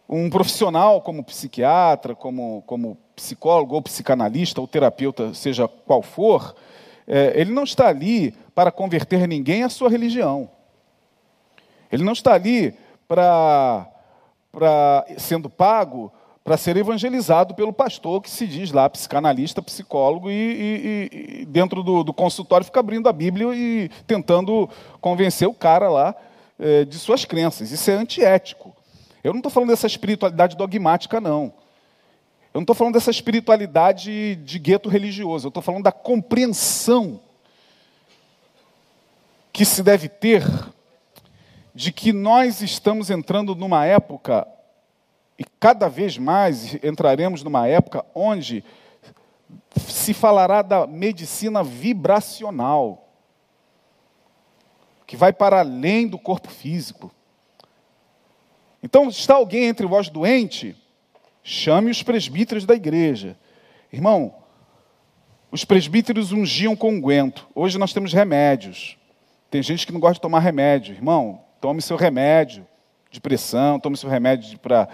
Um profissional como psiquiatra, como, como psicólogo ou psicanalista ou terapeuta, seja qual for, é, ele não está ali para converter ninguém à sua religião. Ele não está ali para, para sendo pago para ser evangelizado pelo pastor que se diz lá psicanalista, psicólogo e, e, e dentro do, do, consultório fica abrindo a Bíblia e tentando convencer o cara lá é, de suas crenças. Isso é antiético. Eu não estou falando dessa espiritualidade dogmática, não. Eu não estou falando dessa espiritualidade de gueto religioso, eu estou falando da compreensão que se deve ter de que nós estamos entrando numa época, e cada vez mais entraremos numa época onde se falará da medicina vibracional, que vai para além do corpo físico. Então, está alguém entre vós doente? Chame os presbíteros da igreja. Irmão, os presbíteros ungiam com unguento. Hoje nós temos remédios. Tem gente que não gosta de tomar remédio. Irmão, tome seu remédio de pressão, tome seu remédio para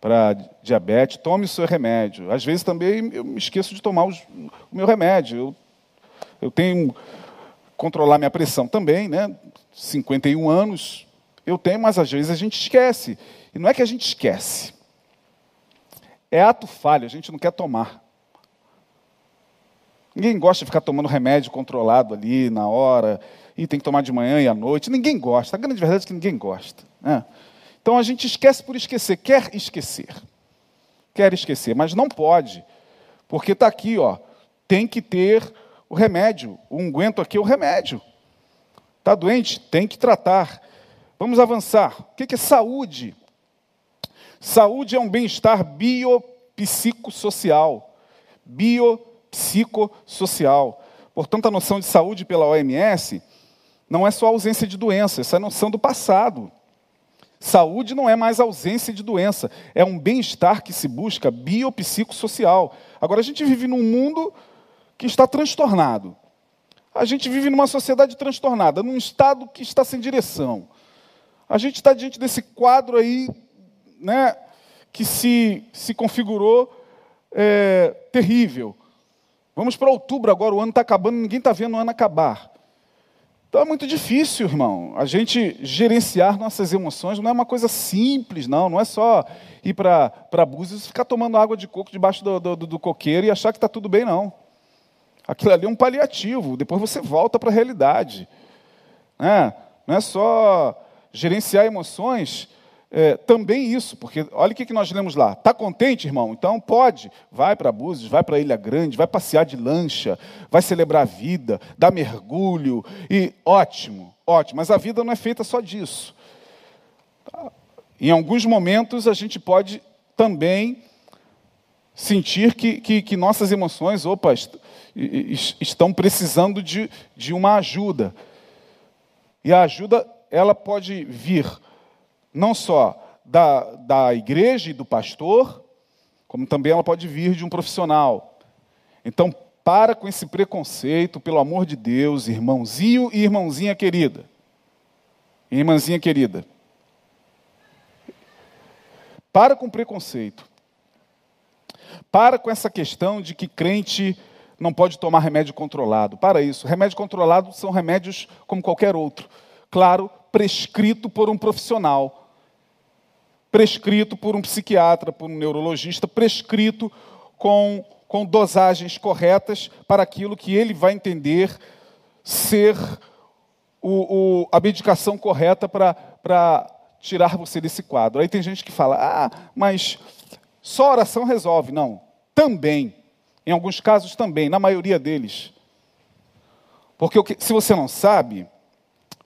para diabetes, tome o seu remédio. Às vezes também eu me esqueço de tomar os, o meu remédio. Eu, eu tenho controlar minha pressão também, né? 51 anos, Eu tenho, mas às vezes a gente esquece. E não é que a gente esquece. É ato falho, a gente não quer tomar. Ninguém gosta de ficar tomando remédio controlado ali na hora, e tem que tomar de manhã e à noite. Ninguém gosta. A grande verdade é que ninguém gosta. Né? Então a gente esquece por esquecer, quer esquecer. Quer esquecer, mas não pode. Porque está aqui, ó, tem que ter o remédio. O unguento aqui é o remédio. Está doente? Tem que tratar. Vamos avançar. O que é saúde? Saúde é um bem-estar biopsicossocial. Biopsicossocial. Portanto, a noção de saúde pela OMS não é só ausência de doença, essa é a noção do passado. Saúde não é mais ausência de doença, é um bem-estar que se busca biopsicossocial. Agora, a gente vive num mundo que está transtornado. A gente vive numa sociedade transtornada, num estado que está sem direção. A gente está diante desse quadro aí, né, que se, se configurou é, terrível. Vamos para outubro agora, o ano está acabando, ninguém está vendo o ano acabar. Então é muito difícil, irmão, a gente gerenciar nossas emoções. Não é uma coisa simples, não. Não é só ir para Búzios e ficar tomando água de coco debaixo do, do, do coqueiro e achar que está tudo bem, não. Aquilo ali é um paliativo, depois você volta para a realidade. É, não é só gerenciar emoções, é, também isso, porque olha o que nós lemos lá. Está contente, irmão? Então pode. Vai para Búzios, vai para Ilha Grande, vai passear de lancha, vai celebrar a vida, dar mergulho. e Ótimo, ótimo. Mas a vida não é feita só disso. Em alguns momentos a gente pode também sentir que, que, que nossas emoções, opa, estão precisando de, de uma ajuda. E a ajuda, ela pode vir não só da, da igreja e do pastor, como também ela pode vir de um profissional. Então, para com esse preconceito, pelo amor de Deus, irmãozinho e irmãozinha querida. Irmãzinha querida. Para com preconceito. Para com essa questão de que crente não pode tomar remédio controlado. Para isso. Remédio controlado são remédios como qualquer outro. Claro, prescrito por um profissional. Prescrito por um psiquiatra, por um neurologista, prescrito com, com dosagens corretas para aquilo que ele vai entender ser o, o, a medicação correta para tirar você desse quadro. Aí tem gente que fala, ah, mas só oração resolve. Não, também. Em alguns casos também, na maioria deles. Porque se você não sabe,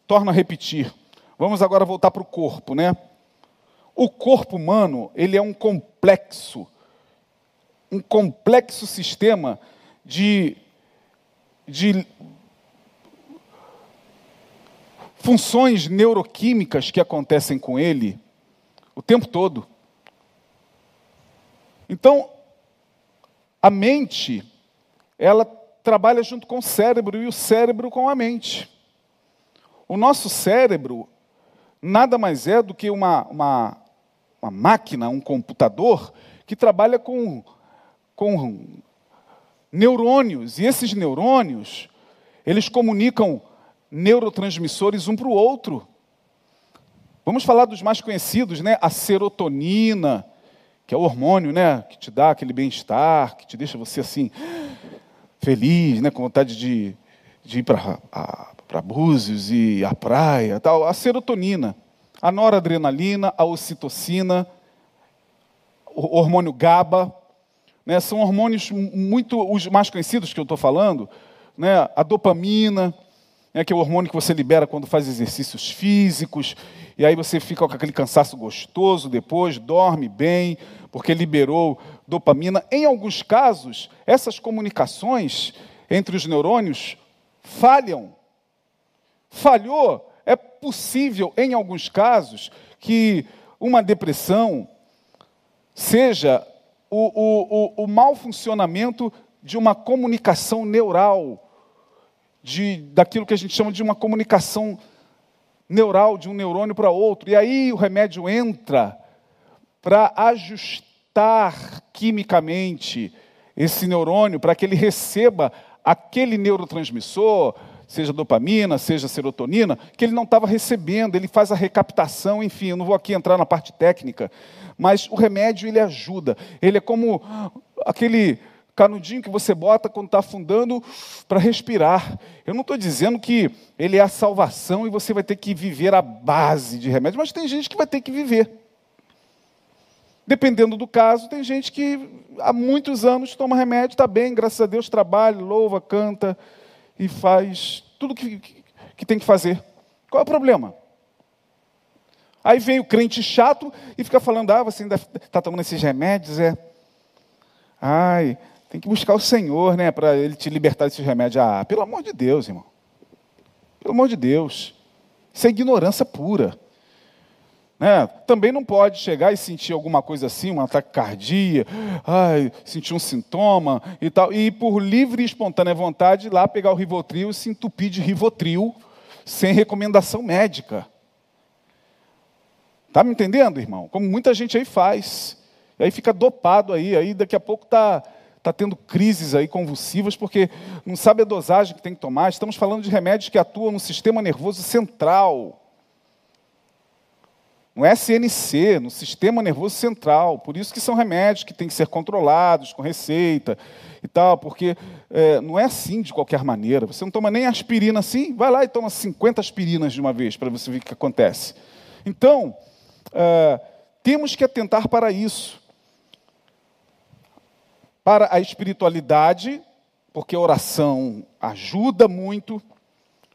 torna a repetir. Vamos agora voltar para o corpo, né? O corpo humano, ele é um complexo, um complexo sistema de, de funções neuroquímicas que acontecem com ele o tempo todo. Então, a mente, ela trabalha junto com o cérebro e o cérebro com a mente. O nosso cérebro nada mais é do que uma, uma, uma máquina, um computador, que trabalha com, com neurônios. E esses neurônios, eles comunicam neurotransmissores um para o outro. Vamos falar dos mais conhecidos, né? A serotonina, que é o hormônio, né, que te dá aquele bem-estar, que te deixa você assim feliz, né, com vontade de, de ir para Búzios e a praia, tal, a serotonina, a noradrenalina, a ocitocina, o hormônio GABA, né, são hormônios muito os mais conhecidos que eu estou falando, né, a dopamina, né, que é o hormônio que você libera quando faz exercícios físicos, e aí você fica com aquele cansaço gostoso depois, dorme bem, porque liberou dopamina. Em alguns casos, essas comunicações entre os neurônios falham. Falhou, possível, em alguns casos, que uma depressão seja o, o, o, mau funcionamento de uma comunicação neural, de, daquilo que a gente chama de uma comunicação neural de um neurônio para outro. E aí o remédio entra para ajustar quimicamente esse neurônio para que ele receba aquele neurotransmissor, seja dopamina, seja serotonina, que ele não estava recebendo, ele faz a recaptação, enfim, eu não vou aqui entrar na parte técnica, mas o remédio ele ajuda, ele é como aquele canudinho que você bota quando está afundando para respirar. Eu não estou dizendo que ele é a salvação e você vai ter que viver a base de remédio, mas tem gente que vai ter que viver. Dependendo do caso, tem gente que há muitos anos toma remédio, está bem, graças a Deus, trabalha, louva, canta e faz tudo que, que, que tem que fazer. Qual é o problema? Aí vem o crente chato e fica falando: ah, você ainda está tomando esses remédios? É. Ai, tem que buscar o Senhor, né, para Ele te libertar desses remédios. Ah, pelo amor de Deus, irmão. Pelo amor de Deus. Isso é ignorância pura. Né? Também não pode chegar e sentir alguma coisa assim, um ataque cardíaco, ai, sentir um sintoma e tal, e por livre e espontânea vontade lá pegar o Rivotril e se entupir de Rivotril sem recomendação médica. Tá me entendendo, irmão? Como muita gente aí faz. E aí fica dopado aí, aí daqui a pouco está está tendo crises aí convulsivas porque não sabe a dosagem que tem que tomar. Estamos falando de remédios que atuam no sistema nervoso central. No SNC, no sistema nervoso central. Por isso que são remédios que têm que ser controlados com receita e tal, porque é, não é assim de qualquer maneira. Você não toma nem aspirina assim, vai lá e toma 50 aspirinas de uma vez para você ver o que acontece. Então, é, temos que atentar para isso para a espiritualidade, porque a oração ajuda muito.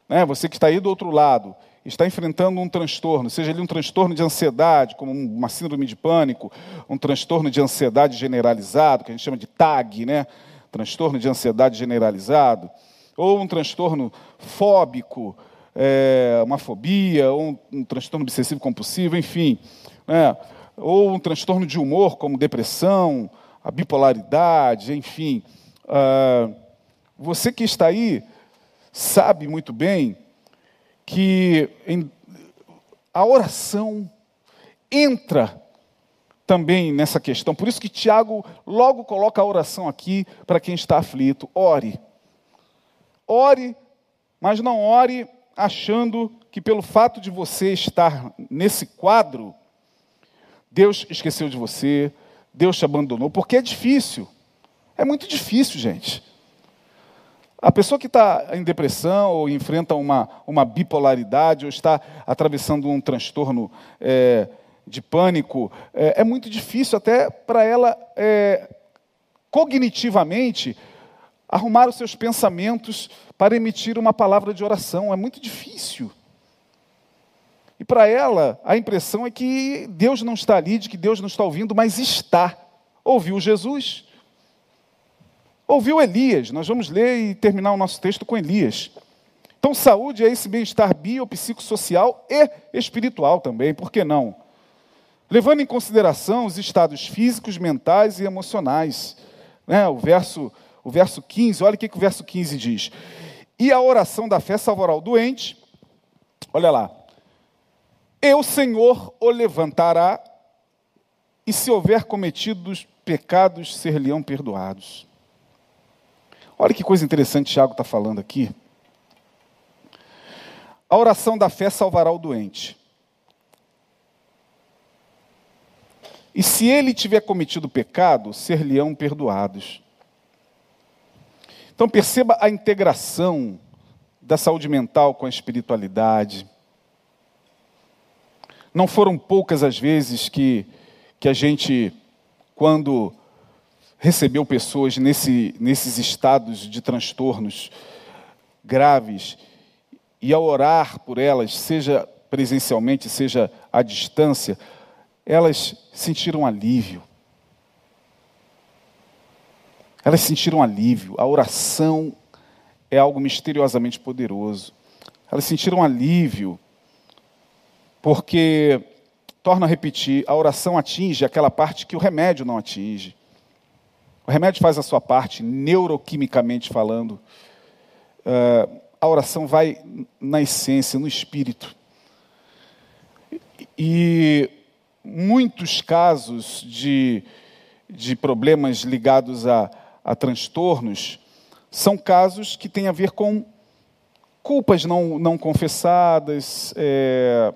Né? Você que está aí do outro lado, está enfrentando um transtorno, seja ele um transtorno de ansiedade, como uma síndrome de pânico, um transtorno de ansiedade generalizado, que a gente chama de TAG, né? transtorno de ansiedade generalizado, ou um transtorno fóbico, é, uma fobia, ou um, um transtorno obsessivo compulsivo, enfim, né? ou um transtorno de humor, como depressão, a bipolaridade, enfim. Uh, você que está aí sabe muito bem que a oração entra também nessa questão. Por isso que Tiago logo coloca a oração aqui para quem está aflito. Ore. Ore, mas não ore achando que pelo fato de você estar nesse quadro, Deus esqueceu de você, Deus te abandonou, porque é difícil. É muito difícil, gente. A pessoa que está em depressão ou enfrenta uma, uma bipolaridade ou está atravessando um transtorno é, de pânico, é, é, muito difícil até para ela é, cognitivamente arrumar os seus pensamentos para emitir uma palavra de oração. É muito difícil. E para ela, a impressão é que Deus não está ali, de que Deus não está ouvindo, mas está. Ouviu Jesus. Ouviu Elias. Nós vamos ler e terminar o nosso texto com Elias. Então, saúde é esse bem-estar biopsicossocial e espiritual também, por que não? Levando em consideração os estados físicos, mentais e emocionais. Né? O, verso, o verso 15, olha o que, que o verso 15 diz. E a oração da fé salvará o doente. Olha lá. E o Senhor o levantará, e se houver cometido pecados, ser-lhe-ão perdoados. Olha que coisa interessante Tiago está falando aqui. A oração da fé salvará o doente. E se ele tiver cometido pecado, ser-lhe-ão perdoados. Então perceba a integração da saúde mental com a espiritualidade não foram poucas as vezes que, que a gente, quando recebeu pessoas nesse, nesses estados de transtornos graves, e ao orar por elas, seja presencialmente, seja à distância, elas sentiram alívio. Elas sentiram alívio. A oração é algo misteriosamente poderoso. Elas sentiram alívio porque, torno a repetir, a oração atinge aquela parte que o remédio não atinge. O remédio faz a sua parte, neuroquimicamente falando. Uh, a oração vai na essência, no espírito. E muitos casos de, de problemas ligados a, a transtornos são casos que têm a ver com culpas não, não confessadas, é,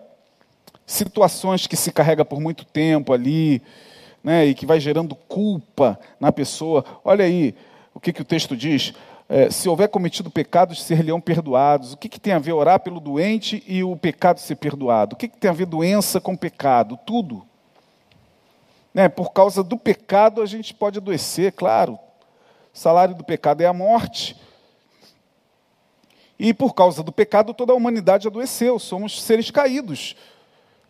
situações que se carrega por muito tempo ali, né, e que vai gerando culpa na pessoa. Olha aí o que, que o texto diz. É, se houver cometido pecados, ser-lhe-ão perdoados. O que, que tem a ver orar pelo doente e o pecado ser perdoado? O que, que tem a ver doença com pecado? Tudo. Né, por causa do pecado a gente pode adoecer, claro. O salário do pecado é a morte. E por causa do pecado toda a humanidade adoeceu, somos seres caídos.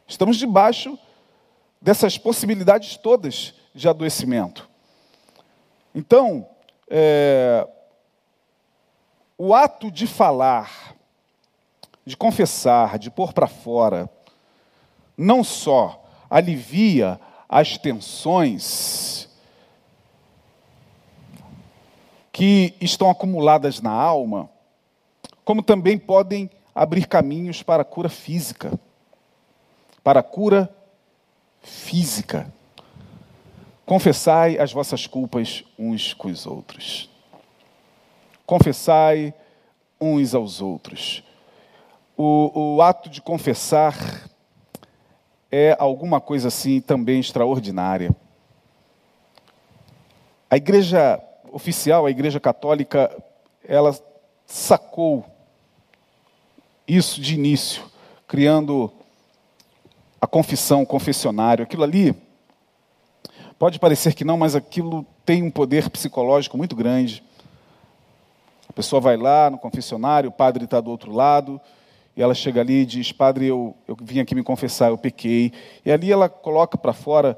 Estamos debaixo dessas possibilidades todas de adoecimento. Então, é, o ato de falar, de confessar, de pôr para fora, não só alivia as tensões que estão acumuladas na alma, como também podem abrir caminhos para a cura física. Para a cura física. Confessai as vossas culpas uns com os outros. Confessai uns aos outros. O, o ato de confessar é alguma coisa assim também extraordinária. A igreja oficial, a igreja católica, ela sacou isso de início, criando a confissão, o confessionário. Aquilo ali pode parecer que não, mas aquilo tem um poder psicológico muito grande. A pessoa vai lá no confessionário, o padre está do outro lado, e ela chega ali e diz: Padre, eu, eu vim aqui me confessar, eu pequei. E ali ela coloca para fora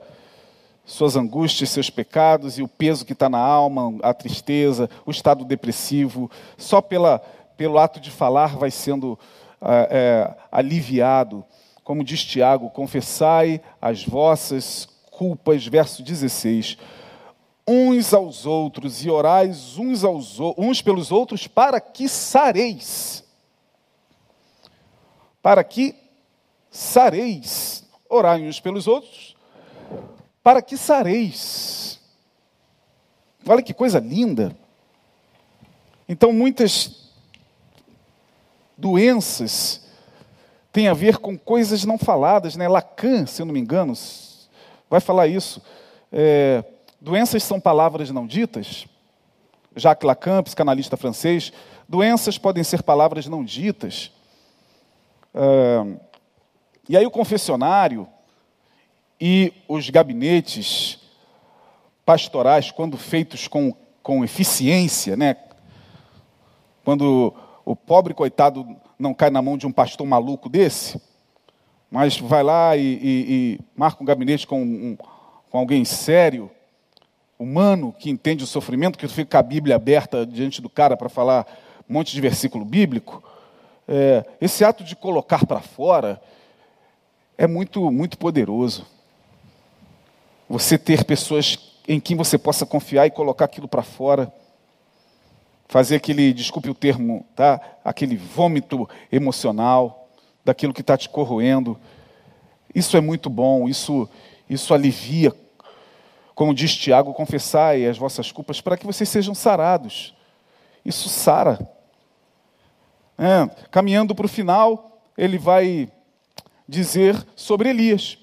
suas angústias, seus pecados e o peso que está na alma, a tristeza, o estado depressivo. Só pela, pelo ato de falar vai sendo é, é, aliviado. Como diz Tiago, confessai as vossas culpas, verso 16, uns aos outros e orais uns, aos, uns pelos outros para que sareis. Para que sareis. Orai uns pelos outros para que sareis. Olha que coisa linda. Então, muitas doenças tem a ver com coisas não faladas, né? Lacan, se eu não me engano, vai falar isso. É, doenças são palavras não ditas. Jacques Lacan, psicanalista francês, doenças podem ser palavras não ditas. É, e aí o confessionário e os gabinetes pastorais, quando feitos com, com eficiência, né? quando o pobre coitado não cai na mão de um pastor maluco desse, mas vai lá e, e, e marca um gabinete com, um, com alguém sério, humano, que entende o sofrimento, que fica com a Bíblia aberta diante do cara para falar um monte de versículo bíblico. É, esse ato de colocar para fora é muito, muito poderoso. Você ter pessoas em quem você possa confiar e colocar aquilo para fora fazer aquele, desculpe o termo, tá? aquele vômito emocional daquilo que está te corroendo. Isso é muito bom, isso, isso alivia. Como diz Tiago, confessai as vossas culpas para que vocês sejam sarados. Isso sara. É, caminhando para o final, ele vai dizer sobre Elias.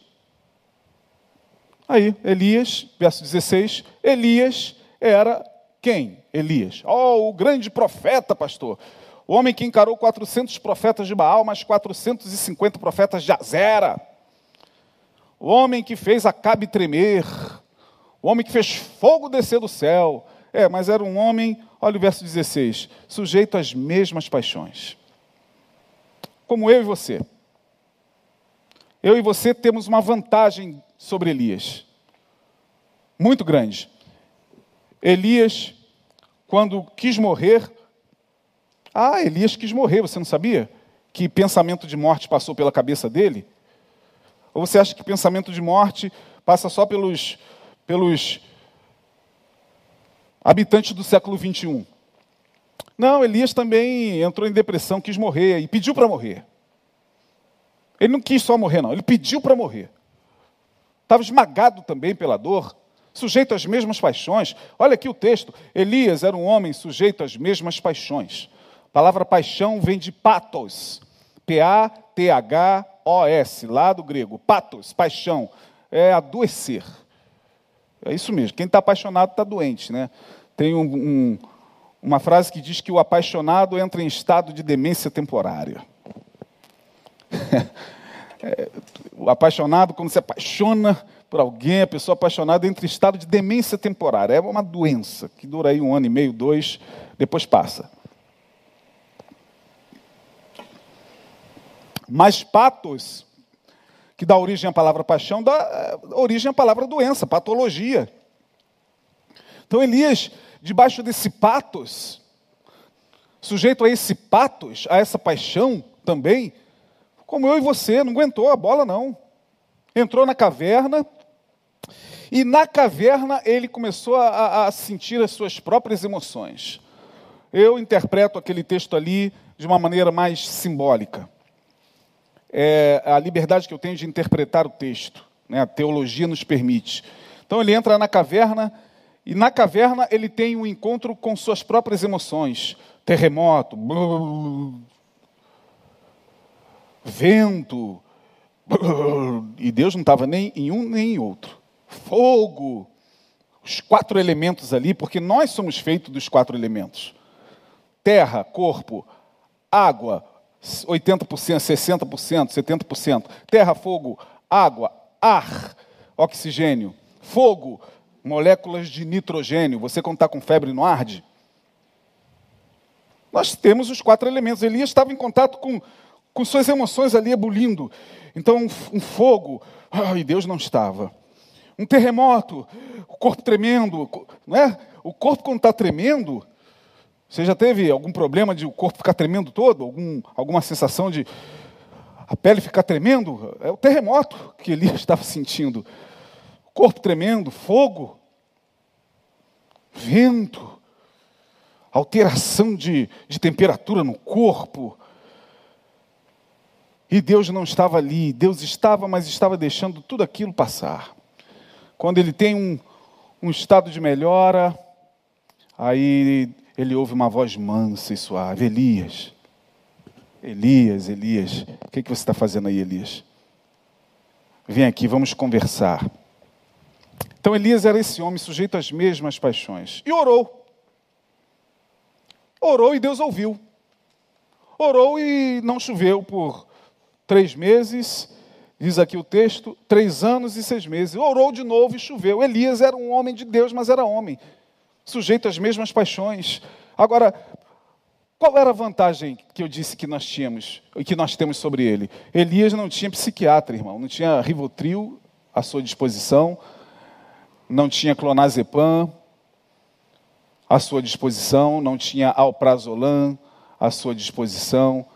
Aí, Elias, verso 16: Elias era quem? Elias. Oh, o grande profeta, pastor. O homem que encarou 400 profetas de Baal, mais 450 profetas de Azera. O homem que fez Acabe tremer. O homem que fez fogo descer do céu. É, mas era um homem, olha o verso 16, sujeito às mesmas paixões. Como eu e você. Eu e você temos uma vantagem sobre Elias. Muito grande. Elias, quando quis morrer, ah, Elias quis morrer, você não sabia? Que pensamento de morte passou pela cabeça dele? Ou você acha que pensamento de morte passa só pelos, pelos habitantes do século 21? Não, Elias também entrou em depressão, quis morrer e pediu para morrer. Ele não quis só morrer, não, ele pediu para morrer. Estava esmagado também pela dor sujeito às mesmas paixões. Olha aqui o texto: Elias era um homem sujeito às mesmas paixões. palavra paixão vem de patos. P-A-T-H-O-S, lá do grego. Patos, paixão. É adoecer. É isso mesmo. Quem está apaixonado está doente, né? Tem um, um, uma frase que diz que o apaixonado entra em estado de demência temporária. é, o apaixonado, quando se apaixona por alguém, a pessoa apaixonada entra em estado de demência temporária. É uma doença que dura aí um ano e meio, dois, depois passa. Mas patos, que dá origem à palavra paixão, dá eh, origem à palavra doença, patologia. Então Elias, debaixo desse patos, sujeito a esse patos, a essa paixão também, como eu e você, não aguentou a bola não. Entrou na caverna, e na caverna ele começou a, a sentir as suas próprias emoções. Eu interpreto aquele texto ali de uma maneira mais simbólica é, a liberdade que eu tenho de interpretar o texto. Né? A teologia nos permite. Então ele entra na caverna e na caverna ele tem um encontro com suas próprias emoções. Terremoto, vento, e Deus não estava nem em um nem em outro. Fogo, os quatro elementos ali, porque nós somos feitos dos quatro elementos: terra, corpo, água, 80%, 60%, 70%. Terra, fogo, água, ar, oxigênio, fogo, moléculas de nitrogênio. Você, quando está com febre, não arde? Nós temos os quatro elementos. Elias estava em contato com, com suas emoções ali ebulindo. Então, um, um fogo, ai, Deus não estava. Um terremoto, o corpo tremendo, não é? O corpo, quando está tremendo, você já teve algum problema de o corpo ficar tremendo todo? Algum, alguma sensação de a pele ficar tremendo? É o terremoto que Elias estava sentindo. Corpo tremendo, fogo, vento, alteração de, de temperatura no corpo. E Deus não estava ali, Deus estava, mas estava deixando tudo aquilo passar. Quando ele tem um, um estado de melhora, aí ele ouve uma voz mansa e suave: Elias, Elias, Elias, o que, que você está fazendo aí, Elias? Vem aqui, vamos conversar. Então Elias era esse homem sujeito às mesmas paixões. E orou. Orou e Deus ouviu. Orou e não choveu por três meses, diz aqui o texto, três anos e seis meses. Orou de novo e choveu. Elias era um homem de Deus, mas era homem sujeito às mesmas paixões. Agora, qual era a vantagem que eu disse que nós tínhamos e que nós temos sobre ele? Elias não tinha psiquiatra, irmão, não tinha Rivotril à sua disposição, não tinha clonazepam à sua disposição, não tinha alprazolam à sua disposição,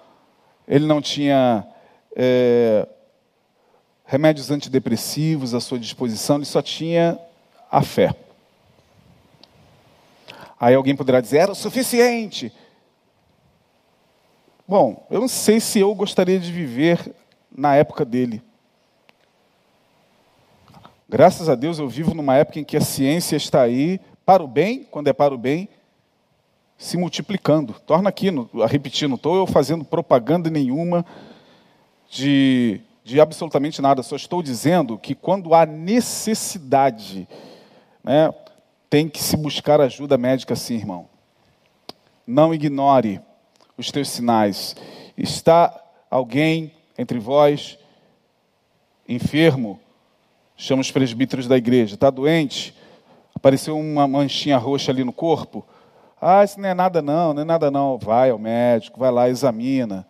ele não tinha é, remédios antidepressivos à sua disposição, ele só tinha a fé. Aí alguém poderá dizer, era o suficiente. Bom, eu não sei se eu gostaria de viver na época dele. Graças a Deus eu vivo numa época em que a ciência está aí para o bem, quando é para o bem, se multiplicando. Torna aqui, a repetir, não estou eu fazendo propaganda nenhuma de, de absolutamente nada, só estou dizendo que quando há necessidade, né, tem que se buscar ajuda médica sim, irmão. Não ignore os teus sinais. Está alguém entre vós enfermo? Chama os presbíteros da igreja. Está doente? Apareceu uma manchinha roxa ali no corpo? Ah, isso não é nada não, não é nada não. Vai ao médico, vai lá, examina.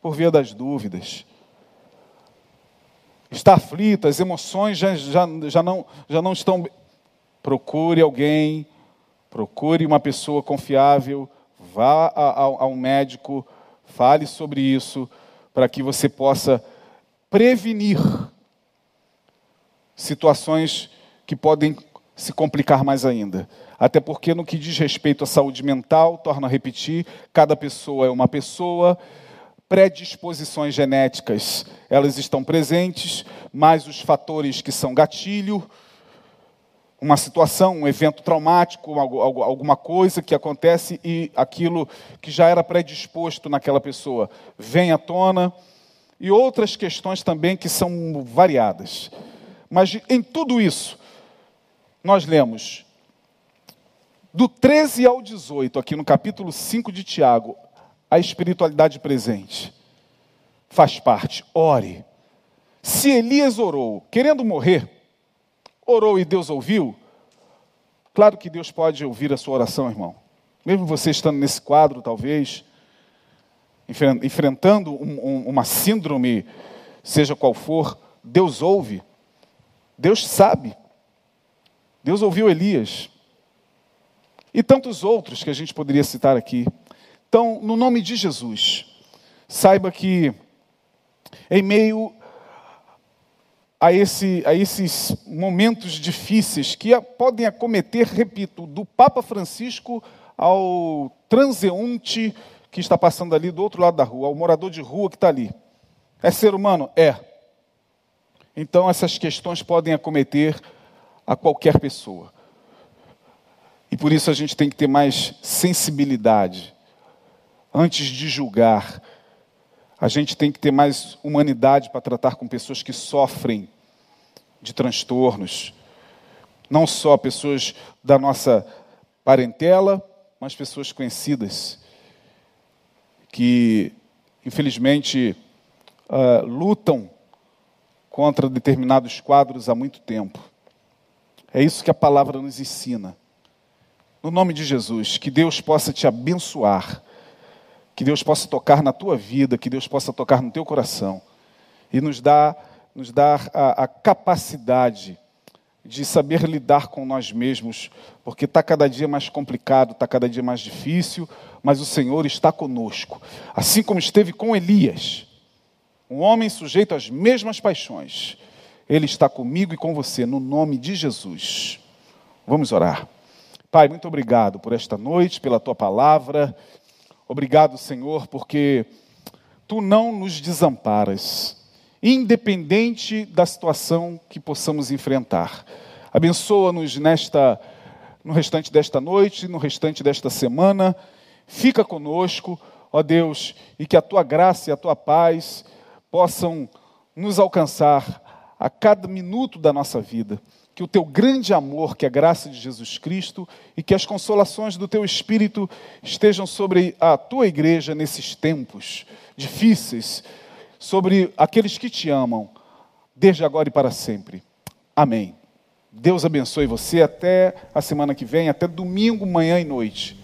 Por via das dúvidas. Está aflito, as emoções já, já, já, não, já não estão procure alguém, procure uma pessoa confiável, vá a, a, a um médico, fale sobre isso, para que você possa prevenir situações que podem se complicar mais ainda. Até porque, no que diz respeito à saúde mental, torno a repetir, cada pessoa é uma pessoa, predisposições genéticas, elas estão presentes, mas os fatores que são gatilho, uma situação, um evento traumático, alguma coisa que acontece e aquilo que já era predisposto naquela pessoa vem à tona, e outras questões também que são variadas. Mas em tudo isso, nós lemos do 13 ao 18, aqui no capítulo 5 de Tiago, a espiritualidade presente. Faz parte, ore. Se Elias orou, querendo morrer, orou e Deus ouviu, claro que Deus pode ouvir a sua oração, irmão. Mesmo você estando nesse quadro, talvez, enfrentando um, um, uma síndrome, seja qual for, Deus ouve, Deus sabe. Deus ouviu Elias. E tantos outros que a gente poderia citar aqui. Então, no nome de Jesus, saiba que, em meio a, esse, a esses momentos difíceis que podem acometer, repito, do Papa Francisco ao transeunte que está passando ali do outro lado da rua, ao morador de rua que está ali. É ser humano? É. Então essas questões podem acometer a qualquer pessoa. E por isso a gente tem que ter mais sensibilidade. Antes de julgar, a gente tem que ter mais humanidade para tratar com pessoas que sofrem de transtornos. Não só pessoas da nossa parentela, mas pessoas conhecidas que, infelizmente, uh, lutam contra determinados quadros há muito tempo. É isso que a palavra nos ensina. No nome de Jesus, que Deus possa te abençoar que Deus possa tocar na tua vida, que Deus possa tocar no teu coração e nos dar, nos dar a, a capacidade de saber lidar com nós mesmos, porque está cada dia mais complicado, está cada dia mais difícil, mas o Senhor está conosco, assim como esteve com Elias, um homem sujeito às mesmas paixões. Ele está comigo e com você, no nome de Jesus. Vamos orar. Pai, muito obrigado por esta noite, pela tua palavra. Obrigado, Senhor, porque tu não nos desamparas, independente da situação que possamos enfrentar. Abençoa-nos nesta no restante desta noite, no restante desta semana. Fica conosco, ó Deus, e que a tua graça e a tua paz possam nos alcançar a cada minuto da nossa vida que o teu grande amor, que é a graça de Jesus Cristo e que as consolações do teu Espírito estejam sobre a tua igreja nesses tempos difíceis, sobre aqueles que te amam, desde agora e para sempre. Amém. Deus abençoe você até a semana que vem, até domingo, manhã e noite.